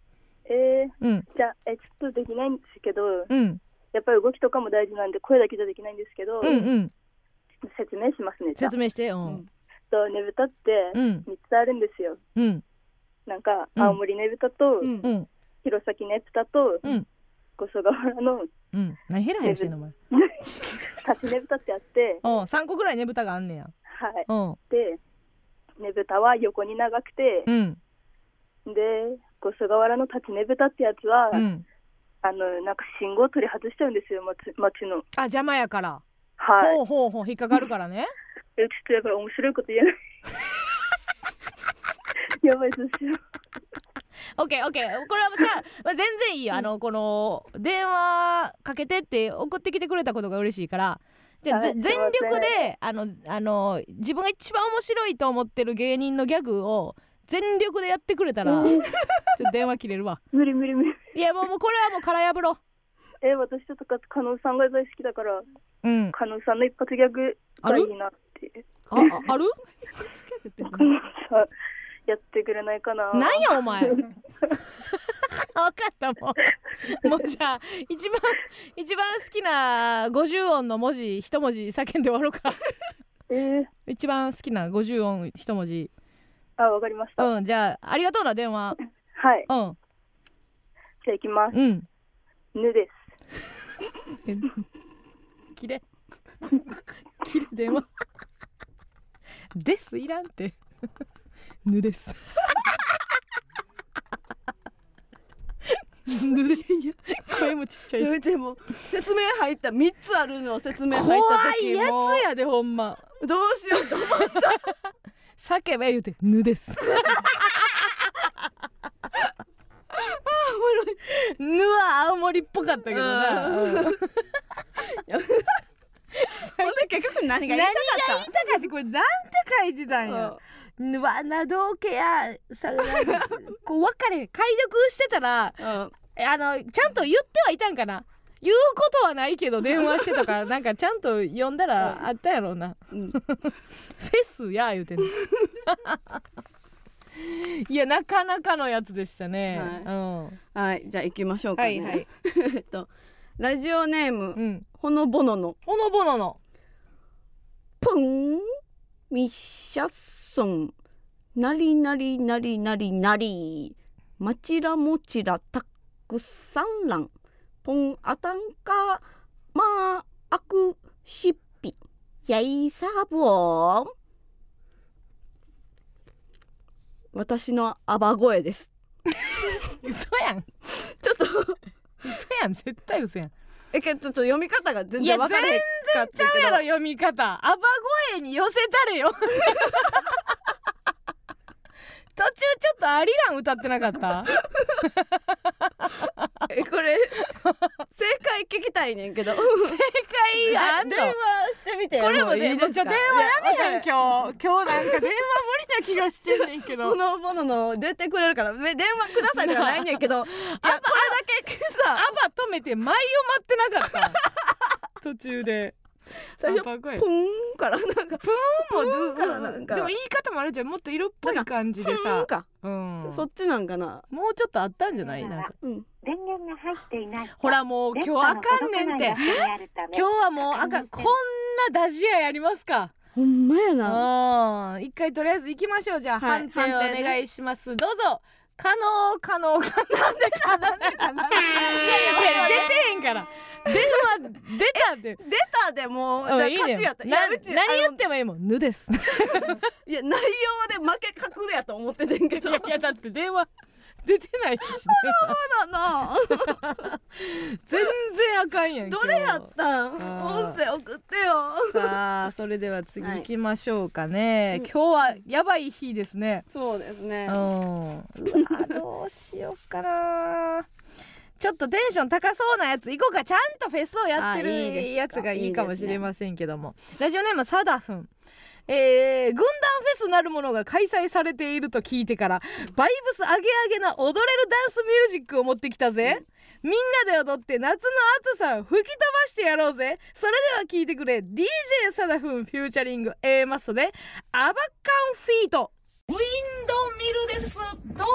F: えー、
B: うん。
F: じゃあ、え、ちょっとできないんですけど、
B: うん。
F: やっぱり動きとかも大事なんで、声だけじゃできないんですけど、
B: うんうん
F: 説明しますね。
B: 説明してうん。
A: うん。
F: とねぶたって
B: うん。
F: 3つあるんですよ。
B: うん。
F: なんか、
B: うん。
F: 青森ねぶたと、
A: うん。
B: うん。
F: 弘前ねぶたと、
B: うん。
F: 五所川原の
B: うん。何ヘラヘラしてんのお前。
F: 立ちねぶたってあって、
B: うん。3個ぐらいねぶたがあんねや。
F: はい。
B: うん。
F: で、ねぶたは横に長くて、
B: うん。
F: で、五所川原の立ちねぶたってやつは、
B: うん。
F: あの、なんか信号取り外しちゃうんですよ、町町の。
B: あ邪魔やから
F: はい。
B: ほうほうほう引っかかるからね。
F: えちょっとやばい、面白いこと言えない。やばい、どうしよう。
B: オッケーオッケー。これはしゃ、まあ、全然いいよ。あのこの電話かけてって送ってきてくれたことが嬉しいから。じゃあ、全力であのあの自分が一番面白いと思ってる芸人のギャグを全力でやってくれたら ちょっと電話切れるわ。
F: 無理無理無理。
B: いやもうもうこれはもう殻破ろ
F: え、私ちょっとか、加納さんが大好きだから、
B: ううん
F: 加納さんの一発ギャグがいいなって。
B: ああある？
F: 加納さん、やってくれないかな。
B: なんやお前 分かったもうもうじゃあ一番一番好きな50音の文字一文字叫んで終わろうか
F: えー、
B: 一番好きな50音一文字
F: あ、わかりました。
B: うんじゃあありがとうな電話
F: はい。
B: うん
F: じゃあ行きます。
B: うん
F: ぬです。
B: 切れ。切れ電話。ですいらんって。ぬです。ぬです。声もちっちゃいし。
A: うちも説明入った3つあるの説明入
B: 怖
A: った時
B: いや
A: も
B: つやでほんま。
A: どうしようと思っ
B: 叫べ言うて「ぬ」ですぬは青森っぽかったけどな、
A: ほんで結局何が言いたかった？
B: 何が言いたかってこれなんて書いてたんや、ぬわなどけやさこう分かれ解読してたら
A: うん。
B: あのちゃんと言ってはいたんかな？言うことはないけど電話してとか なんかちゃんと読んだらあったやろうな、
A: うん。
B: フェスや言うてんの いやなかなかのやつでしたね、
A: はい。じゃあ行きましょうかね、
B: はいはい。
A: えっとラジオネーム、
B: うん。うん
A: ほのぼのの。
B: ほのぼのの。
A: プンミッシャッソンなりなりなりなりなり。まちらもちらたくさんらん。ポンあたんかまああくしっぴ。やいサーボン私のアバ声です。
B: 嘘やん。
A: ちょっと。
B: 嘘やん。絶対嘘やん。
A: えけどちょっと読み方が全然分からへんかった
B: ちゃうやろ
A: け
B: 読み方。アバ声に寄せたれよ。途中ちょっとアリラン歌ってなかった？
A: どえこれ正解聞きたいねんけど。
B: 正解あんの？
A: 電話してみて。
B: これもねちょ電話やめへん今日。今日なんか電話無理な気がしてんねんけど。
A: このものの出てくれるから。め電話くださいとかないねんけど。いやこれだけさ
B: アバ止めて舞を待ってなかった途中で
A: 最初プーンからなんかプーンからなんか。
B: でも言い方もあるじゃん。もっと色っぽい感じでさ。
A: ーンか。
B: うん。
A: そっちなんかな。
B: もうちょっとあったんじゃない？なんか。
A: うん。
F: 電源が入っていない。
B: ほらもう今日あかんねんって。今日はもうあかん。こんなダジアやりますか？
A: ほんまやな。
B: うん。一回とりあえず行きましょう。じゃあ、
A: はい
B: 判定をお願いします。どうぞ。可能可能可能。なんでかなんでかないやいや出てへんから電話出たって
A: 出たでもう。じゃあ勝ちやった。い
B: な
A: やうち
B: 何言っ
A: あ
B: てもいいもん「ぬ」です。
A: の いや内容で負け確やと思っててんけど。
B: いやいやだって電話出てないし
A: そうな。
B: 全然あかんやん
A: どれや
B: 今
A: ったん？音声送ってよ。
B: 日さあそれでは次
A: はい
B: 行きましょうかね、今日はやばい日ですね。
A: そうですね。
B: うん。どうしようかなちょっとテンション高そうなやつ行こうか。ちゃんとフェスをやってるやつがいいかもしれませんけども。ラジオネームサダフン。えー、軍団フェスなるものが開催されていると聞いてからバイブス上げ上げな踊れるダンスミュージックを持ってきたぜ。みんなで踊って夏の暑さを吹き飛ばしてやろうぜ。それでは聞いてくれ。DJ サダフンフューチャリング A マストでアバカンフィートウィンドミルですどうぞどう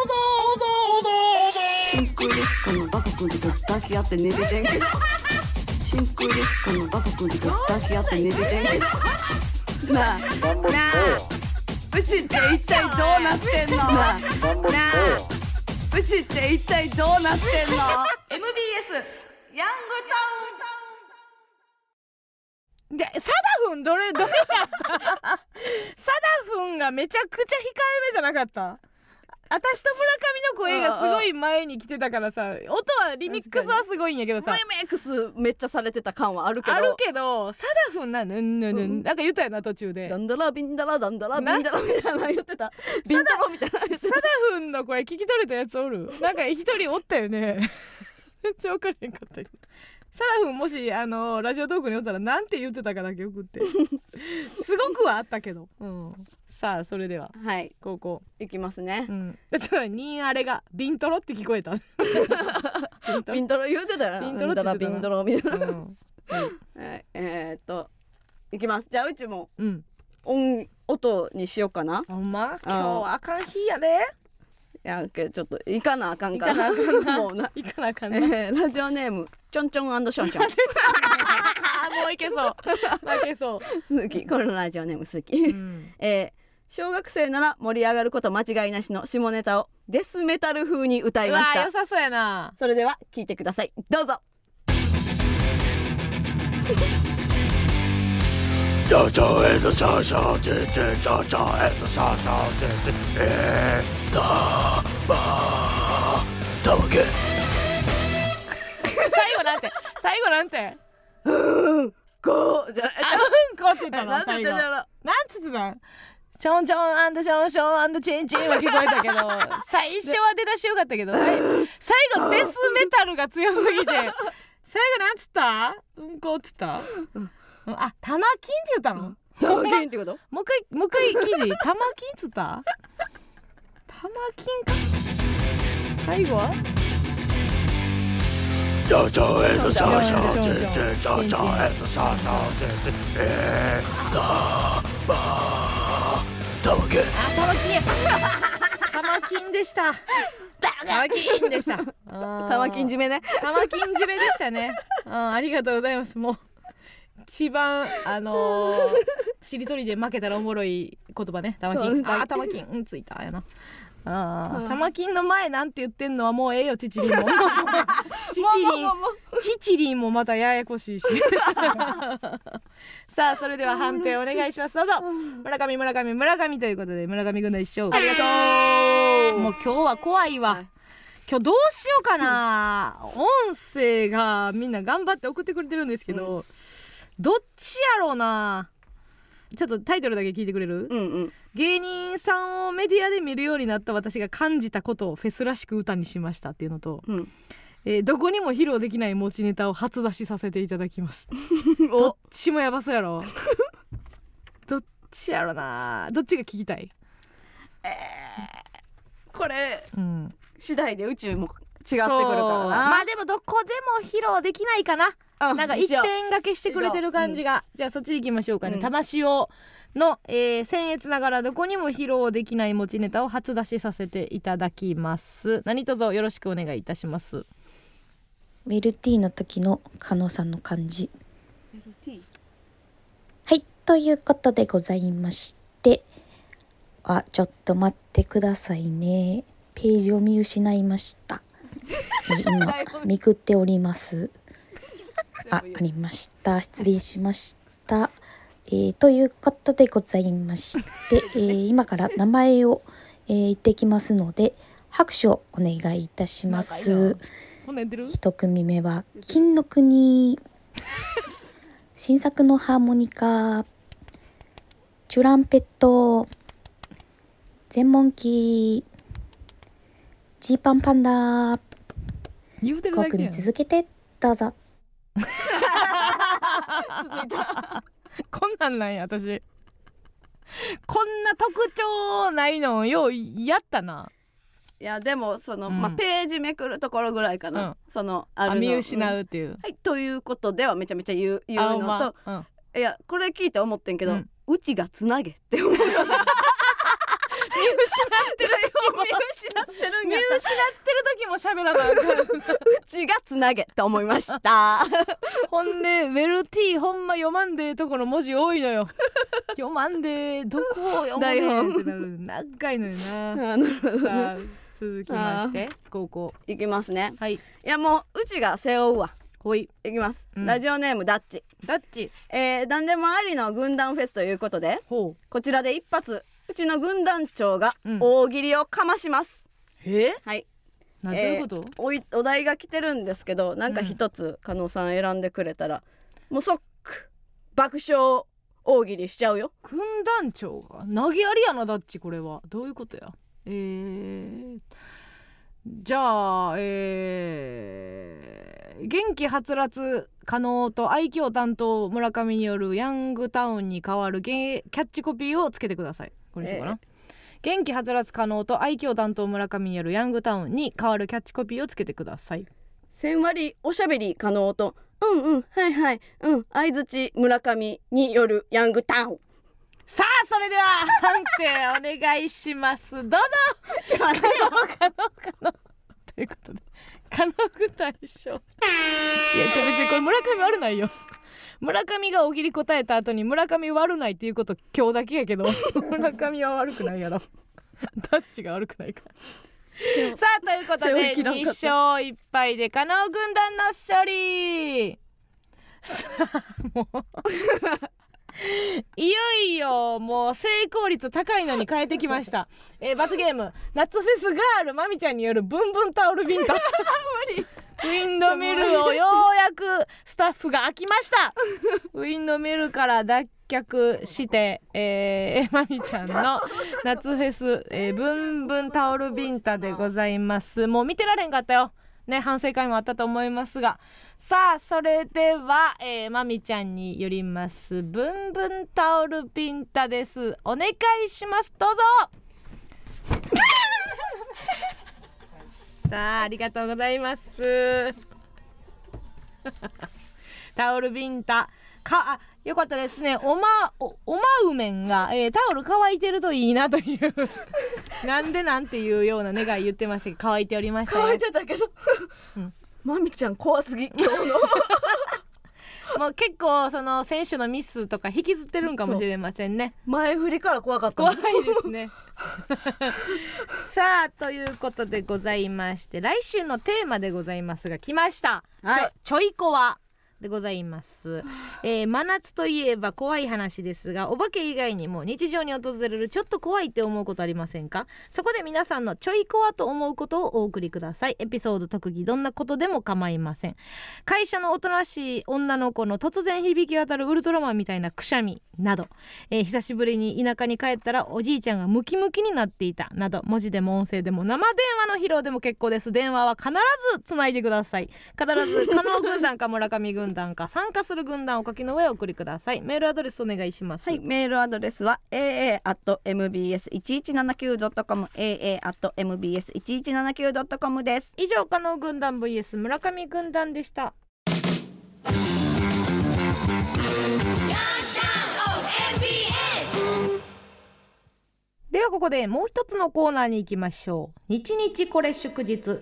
B: ぞどうぞ
A: 真空ジェシカのバカ君と抱き合って寝ててんけど真空ジェシカのバカ君と抱き合って寝ててんけどなあなあ。うちって一体どうなってんの？なあなあうちって一体どうなってんの？
B: MBS
A: ヤン
B: でサダフンどれどれやサダフンがめちゃくちゃ控えめじゃなかった？私と村上の声がすごい前に来てたからさ音はリミックスはすごいんやけどさ。
A: グタウン VMX めっちゃされてた感はあるけど。
B: あるけどサダフンなぬんぬんぬんなんか言ったよな途中で。
A: ダンダラビンダラダンダラビンダラみたいなの言ってた。ビンダロみたいな
B: サダフンの声聞き取れたやつおる？なんか一人おったよね。めっちゃ分からへんかったよサダフンもしあのラジオトークにおったらなんて言ってたかだけ送って。すごくはあったけど、うん、さあそれでは。
A: たはい。
B: 高校
A: いきますね。
B: うん。ちょっとニンあれがビントロって聞こえた。ビントロ？
A: 言うてたよな。
B: ビンドロって言ってた
A: ビンドロみたいな
B: うん。
A: はい。えー、っといきます。じゃあうちも
B: うん。
A: 音音にしようかな。
B: ほんま？今日はあかん日やで。
A: いやけどちょっと行かなあかんから。もうな、
B: いかなあかんな、
A: えー、ラジオネームちょんちょんションション。
B: あもういけそう。負けそ
A: 好きこのラジオネーム好き、
B: う、うん、
A: えー小学生なら盛り上がること間違いなしの下ネタをデスメタル風に歌いうました。
B: わ良さそうやな。
A: それでは聞いてください。どうぞ。
G: cha cha and the cha cha cha cha cha cha and the cha cha cha cha and the ba ta ma ke
B: 最後なんて。最後なんて。
A: ゴーじゃ
B: あうんこって言ったの
A: なんて言
B: 最後。なん
A: ってたの
B: つってたんションションアンドションションアンドチンチンは聞こえたけど 最初は出だしよかったけど最後デスメタルが強すぎて。最後なんつった？うんこっつった、うん。あ玉金って言ったの、
A: 何件ってこと？
B: もう一回もう一回聞いていい？玉金っつった？玉金か？最後は？
G: Ma ke
B: あ玉金や玉金でしたた
A: 玉金締めね
B: 玉金締めでしたね。うん、ありがとうございます。もう一番あのー、しりとりで負けたらおもろい言葉ね。玉金。
A: そう
B: あ、玉金、うんついたやな。ああ玉金の前なんて言ってんのはもうええよチチリンも。チチリン チチリンもまたややこしいし。さあそれでは判定お願いします。どうぞ。村上村上村上ということで村上軍団一勝ありがとう。もう今日は怖いわ。今日どうしようかな。音声がみんな頑張って送ってくれてるんですけど、どっちやろうなちょっとタイトルだけ聞いてくれる、
A: うんうん。
B: 芸人さんをメディアで見るようになった私が感じたことをフェスらしく歌にしましたっていうのと、
A: うん。
B: えーどこにも披露できない持ちネタを初出しさせていただきます。どっちもやばそうやろ。どっちやろな。どっちが聞きたい？
A: これ
B: うん。
A: 次第で宇宙も違ってくるからな。
B: まあでもどこでも披露できないかな。
A: う
B: なんか一点掛けしてくれてる感じが、じゃあそっち行きましょうかね、玉塩の、えー、僭越ながらどこにも披露できない持ちネタを初出しさせていただきます。何卒よろしくお願いいたします。
H: メルティーの時の加納さんの感じ。はいということでございまして。あちょっと待ってくださいね。ページを見失いました。え今めくっております。あありました。失礼しました。えーということでございまして、えー今から名前を、えー言ってきますので拍手をお願いいたします。一組目は金の国。新作のハーモニカ。チュランペット。全問記ジーパンパンダ
B: 言うてる
H: 5
B: だけやん。
H: 組続けてどうぞ。
B: こんなんなんや私。こんな特徴ないのようやったな。い
A: やでもその、
B: うん。
A: まあページめくるところぐらいかな、
B: うん。
A: そのあるの。
B: あ見失
A: ん
B: うっていう、
A: はいということではめちゃめちゃ言う言うのと、
B: あまあうん。
A: いやこれ聞いて思ってんけど、
B: う
A: うんちがつなげって思うよ見失ってる見失ってる
B: 見失ってる時も喋らなあかん。
A: うちがつなげって思いました。
B: ほんでウェルティーほんま読まんでえとこの文字多いのよ。読まんでえどこを読むねんってなる。長いのよな。
A: あ なるほど
B: さあ続きまして高校
A: いきますね。
B: はい。
A: いやもううちが背負うわ。
B: ほい。
A: いきます、
B: うん。
A: ラジオネームダッチ。
B: ダッチ。
A: えー、何でもありの軍団フェスということでこちらで一発うちの軍団長が
B: うん。
A: 大喜利をかまします、
B: え？
A: はい。
B: などういうこと、
A: おいお題が来てるんですけどなんか一つ加納さん選んでくれたら、もう即爆笑大喜利しちゃうよ。
B: 軍団長が投げやりやなダッチこれは。どういうことや？えー、じゃあえー、元気はつらつ可能と愛嬌担当村上によるヤングタウンに代わるゲキャッチコピーをつけてくださいこれにしようかな、元気はつらつ可能と愛嬌担当村上によるヤングタウンに代わるキャッチコピーをつけてください。
A: 千割おしゃべり可能と。うんうんはいはい。うん相づち村上によるヤングタウン。
B: さあそれでは判定お願いします。どうぞ。
A: ちょっと待って。よ
B: 可能可能ということで可能具大賞 いやちょ別にこれ村上悪ないよ村上が大喜利答えた後に村上悪ないっていうこと今日だけやけど 村上は悪くないやろ。ダッチが悪くないから。さあということで
A: いきらんかった。
B: 2勝1敗で加納軍団の勝利。さあもう。いよいよもう成功率高いのに変えてきました、えー罰ゲーム。夏フェスガールまみちゃんによるブンブンタオルビンタウィンドミルをようやくスタッフが飽きました。ウィンドミルから脱却して、えー、まみちゃんの夏フェス、えー、ブンブンタオルビンタでございます。もう見てられんかったよ。ね反省会もあったと思いますが。さあそれでは、えー、まみちゃんによります。ブンブンタオルビンタです。お願いします。どうぞ。さあありがとうございます。タオルビンタ。かあよかったですね。おまおおまうめんが、えータオル乾いてるといいなという。なんでなんていうような願い言ってましたけど乾いておりましたよ。
A: 乾いてたけど、
B: うん。
A: まみちゃん怖すぎ今日の。
B: もう結構その選手のミスとか引きずってるんかもしれませんね。
A: 前振りから怖かった
B: 怖いですね さあということでございまして来週のテーマでございますが来ました、
A: はい。
B: ちょちょいこわでございます、えー真夏といえば怖い話ですがお化け以外にも日常に訪れるちょっと怖いって思うことありませんか？そこで皆さんのちょい怖と思うことをお送りください。エピソード特技どんなことでも構いません。会社のおとなしい女の子の突然響き渡るウルトラマンみたいなくしゃみなど、えー久しぶりに田舎に帰ったらおじいちゃんがムキムキになっていた。など文字でも音声でも生電話の披露でも結構です。電話は必ずつないでください。必ず加納軍団か村上軍団か参加する軍団をお書きの上お送りください。メールアドレスお願いします。
A: はい、メールアドレスは aa.mbs1179.com aa.mbs1179.com です。
B: 以上加納軍団 vs 村上軍団でした。ではここでもう一つのコーナーに行きましょう。日日これ祝日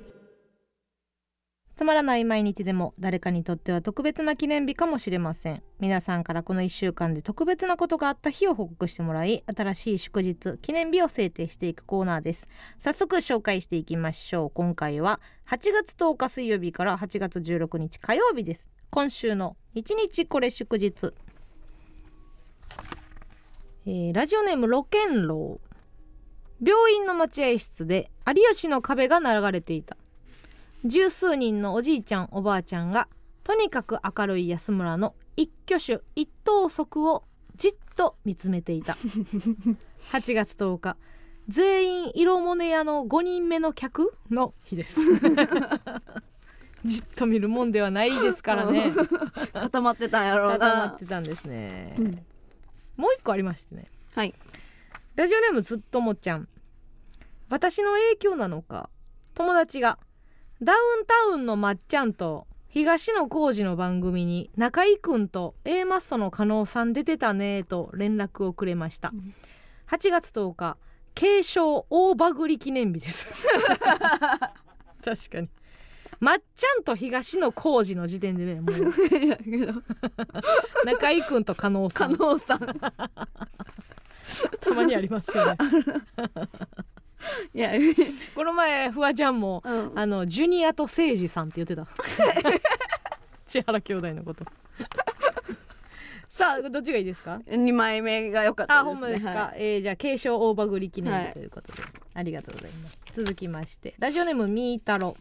B: つまらない毎日でも誰かにとっては特別な記念日かもしれません。皆さんからこの1週間で特別なことがあった日を報告してもらい新しい祝日記念日を制定していくコーナーです。早速紹介していきましょう。今回は8月10日水曜日から8月16日火曜日です。今週の日日これ祝日。えーラジオネームロケンロウ病院の待合室で有吉の壁が流れていた。十数人のおじいちゃんおばあちゃんがとにかく明るい安村の一挙手一投足をじっと見つめていた。8月10日全員色モネ屋の5人目の客の日です。じっと見るもんではないですからね。
A: 固まってたんやろう
B: 固ま
A: な
B: っ。てたんですね、
A: うん。
B: もう一個ありましてね。
A: はい。
B: ラジオネームずっともちゃん。私の影響なのか友達がダウンタウンのまっちゃんと東野幸治の番組に中居くんと A マッソの加納さん出てたねと連絡をくれました、8月10日継承大バグり記念日です。確かに。まっちゃんと東野幸治の時点でねもう。中居くんと加納さん。
A: 加納さん。
B: たまにありますよね
A: いや、
B: この前フワちゃんも、
A: うん。
B: あのジュニアと誠司さんって言ってた。千原兄弟のこと。さあどっちがいいですか？
A: 二枚目が良かったです、ね。
B: あほんまですか、
A: はい。
B: えーじゃあ継承大バグり記念
A: はい
B: 日ということで、ありがとうございます。続きましてラジオネームみーたろ。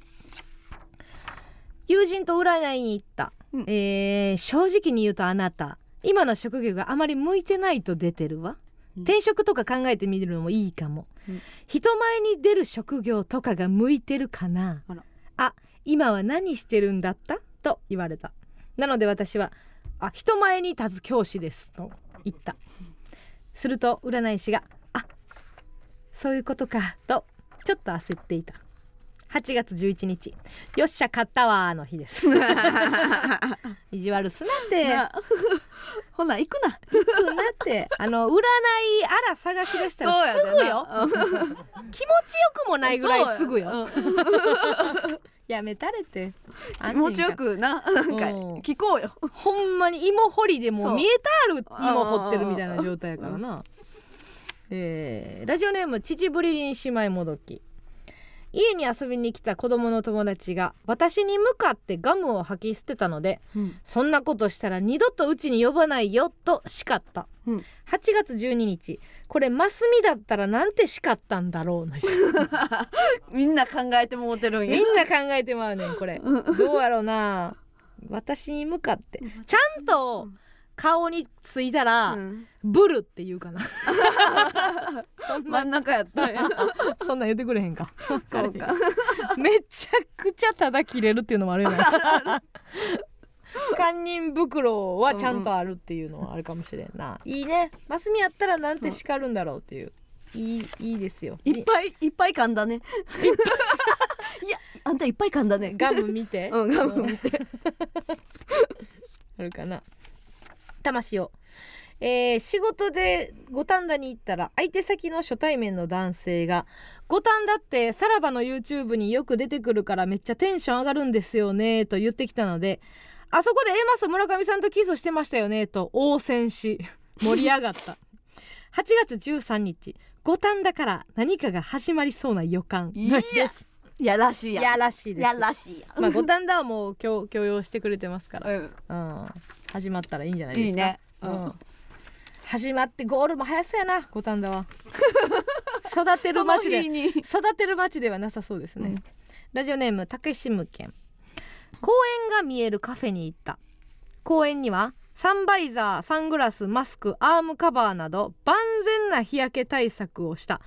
B: 友人と占いに行った、
A: うん。
B: えー正直に言うとあなた。今の職業があまり向いてないと出てるわ、転職とか考えてみるのもいいかも、
A: うん。
B: 人前に出る職業とかが向いてるかな。
A: あ
B: 今は何してるんだった？と言われた。なので私はあ人前に立つ教師ですと言った。すると占い師が「あそういうことか」とちょっと焦っていた8月11日「よっしゃ買ったわ」の日です。意地悪すなって。
A: な ほな行くな。
B: くなって。あの占いあら探し出したらすぐよ。
A: うん。
B: 気持ちよくもないぐらいすぐよ。や。めたれて。
A: 気持ちよくななんか
B: うん。
A: 聞こうよ。
B: ほんまに芋掘りでも見えたある芋掘ってるみたいな状態やからな、えーラジオネーム父ぶりりん姉妹もどき家に遊びに来た子供の友達が私に向かってガムを吐き捨てたのでそんなことしたら二度とうちに呼ばないよと叱った、
A: うん。
B: 8月12日これマスミだったらなんて叱ったんだろう？
A: みんな考えてもうてるんや。
B: み。んな考えてまうねんこれ。どうやろうな。私に向かって。ちゃんと顔についたら、
A: うん。
B: ブルって言うかな。そんな。
A: 真ん中やった。
B: そんなん言ってくれへんか。
A: そうか。
B: めちゃくちゃただ切れるっていうのもあるよね。堪忍袋はちゃんとあるっていうのはあるかもしれんな、いいね。マスミやったらなんて叱るんだろうっていう。いいいいですよ。
A: いっぱいいっぱい噛んだね。いやあんたいっぱい噛んだね。
B: ガム見て、
A: うんガム見て。
B: あるかな魂を。えー仕事で五反田に行ったら相手先の初対面の男性が「五反田ってさらばの YouTube によく出てくるからめっちゃテンション上がるんですよね」と言ってきたのであそこで A マス村上さんとキスしてましたよねと応戦し 盛り上がった。8月13日五反だから何かが始まりそうな予感です。
A: やらしいや。
B: やらしいです。
A: やらしいや。
B: まあ五反田はもう許許容してくれてますから、
A: うん。
B: うん、始まったらいいんじゃないですか。
A: いいね。
B: う
A: うん。ん、
B: 始まってゴールも早そうやな。五反田は。育てる町で
A: その日に。
B: 育てる町ではなさそうですね、
A: うん。
B: ラジオネームたけしむけん。公園が見えるカフェに行った。公園にはサンバイザーサングラスマスクアームカバーなど万全な日焼け対策をした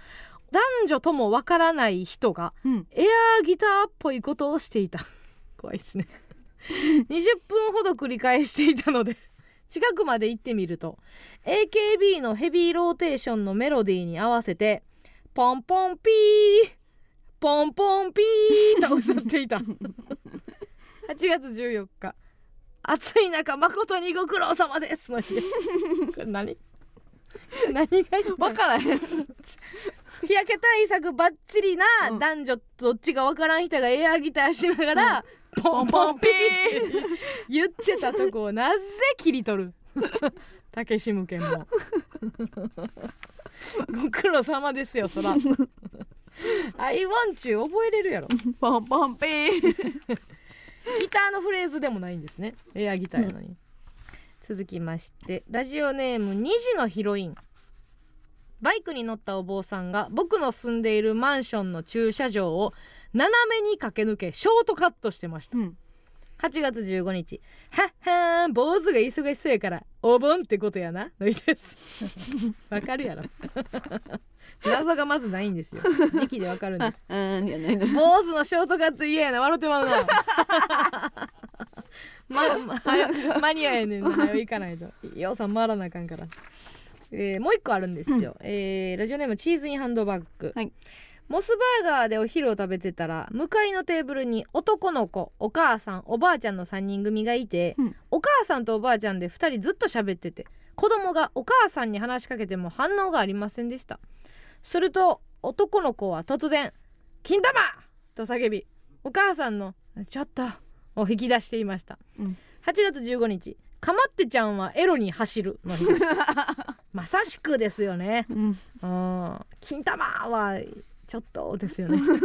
B: 男女ともわからない人が
A: うん。
B: エアーギターっぽいことをしていた。怖いですね。20分ほど繰り返していたので 近くまで行ってみると AKB のヘビーローテーションのメロディーに合わせてポンポンピーポンポンピーと歌っていた。8月14日。暑い中誠にご苦労様ですの日これ何？何が
A: 分からへん。
B: 日焼け対策バッチリな
A: うん。
B: 男女どっちが分からん人がエアギターしながら、ポンポンピーって言ってたとこをなぜ切り取る？竹志向けも。ご苦労様ですよそら。I want you 覚えれるやろ。
A: ポンポンピー。
B: ギターのフレーズでもないんですね。エアギターやのに、続きましてラジオネーム2時のヒロイン。バイクに乗ったお坊さんが僕の住んでいるマンションの駐車場を斜めに駆け抜けショートカットしてました、
A: うん。
B: 8月15日。はっはーん坊主が忙しそうやからお盆ってことやな。のいです。わかるやろ。謎がまずないんですよ。時期でわかるんです。
A: うんいやないの。
B: 坊主のショートカット嫌やな。笑ってまうなま、マニアやねん行かないと。ようさん回らなあかんから、えーもう一個あるんですよ、えーラジオネームチーズインハンドバッグ、
A: はい。
B: モスバーガーでお昼を食べてたら向かいのテーブルに男の子お母さんおばあちゃんの3人組がいて、
A: うん。
B: お母さんとおばあちゃんで2人ずっと喋ってて子供がお母さんに話しかけても反応がありませんでした。すると男の子は突然「金玉!」と叫びお母さんの「ちょっと」を引き出していました、
A: うん。
B: 8月15日「かまってちゃんはエロに走る」の日です。まさしくですよね。
A: うん。
B: うん。金玉はちょっとですよね。ちょっ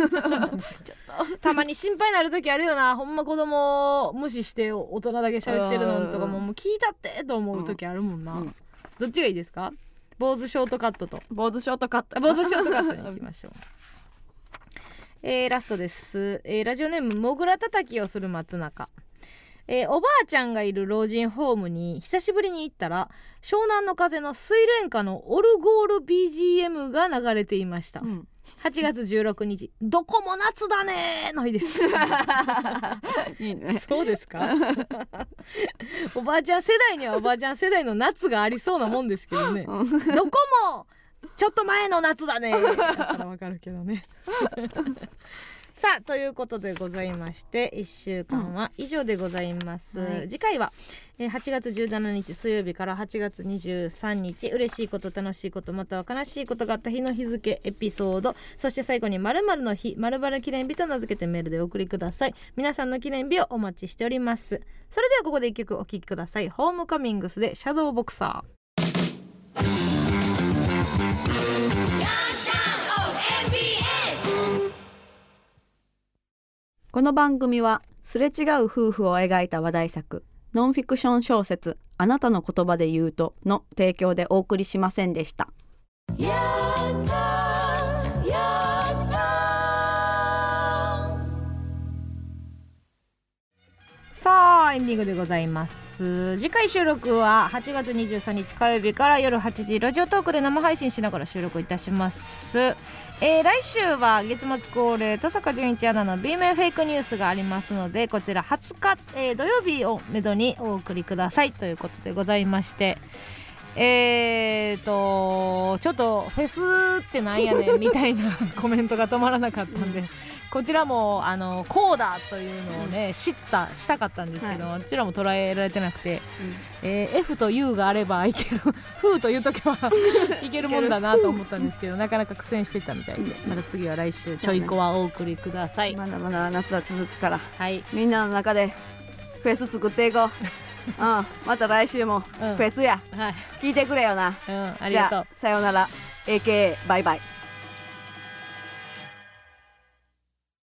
B: と。たまに心配になる時あるよな。ほんま子供を無視して大人だけ喋ってるのとかも
A: うん。
B: もう聞いたってと思う時あるもんな、
A: うん。
B: どっちがいいですか？坊主ショートカットと。
A: 坊主ショートカット。
B: あ坊主ショートカットに行きましょう えー、ラストです、えーラジオネームもぐらたたきをする松中。えーおばあちゃんがいる老人ホームに久しぶりに行ったら湘南の風の水蓮花のオルゴール BGM が流れていました、
A: うん。
B: 8月16日。どこも夏だねーの日です。
A: いいね。
B: そうですか？おばあちゃん世代にはおばあちゃん世代の夏がありそうなもんですけどね。どこもちょっと前の夏だね。わかるけどね。さあということでございまして1週間は以上でございます、
A: はい。
B: 次回は、えー8月17日水曜日から8月23日嬉しいこと楽しいことまたは悲しいことがあった日の日付エピソードそして最後に〇〇の日〇〇記念日と名付けてメールでお送りください。皆さんの記念日をお待ちしております。それではここで一曲お聴きください。ホームカミングスでシャドーボクサー
A: この番組はすれ違う夫婦を描いた話題作ノンフィクション小説あなたの言葉で言うとの提供でお送りしませんでした。
B: さあエンディングでございます。次回収録は8月23日火曜日から夜8時ラジオトークで生配信しながら収録いたします、えー来週は月末恒例登坂淳一アナの B 面フェイクニュースがありますのでこちら20日、えー土曜日をめどにお送りくださいということでございましてえーとちょっとフェスってなんやねんみたいなコメントが止まらなかったんで、こちらもあのこうだというのをね、知ったしたかったんですけど、こちらも捉えられてなくて、えー F と U があればいける フーという時は いけるもんだなと思ったんですけどなかなか苦戦してたみたいでまた次は来週ちょいこはお送りください。
A: まだまだ夏は続くから
B: はい。
A: みんなの中でフェス作っていこう。うん。また来週もフ
B: うん。
A: ェスや、
B: はい。
A: 聞いてくれよな。
B: うんありがとう。
A: あさようなら。AKA バイバイ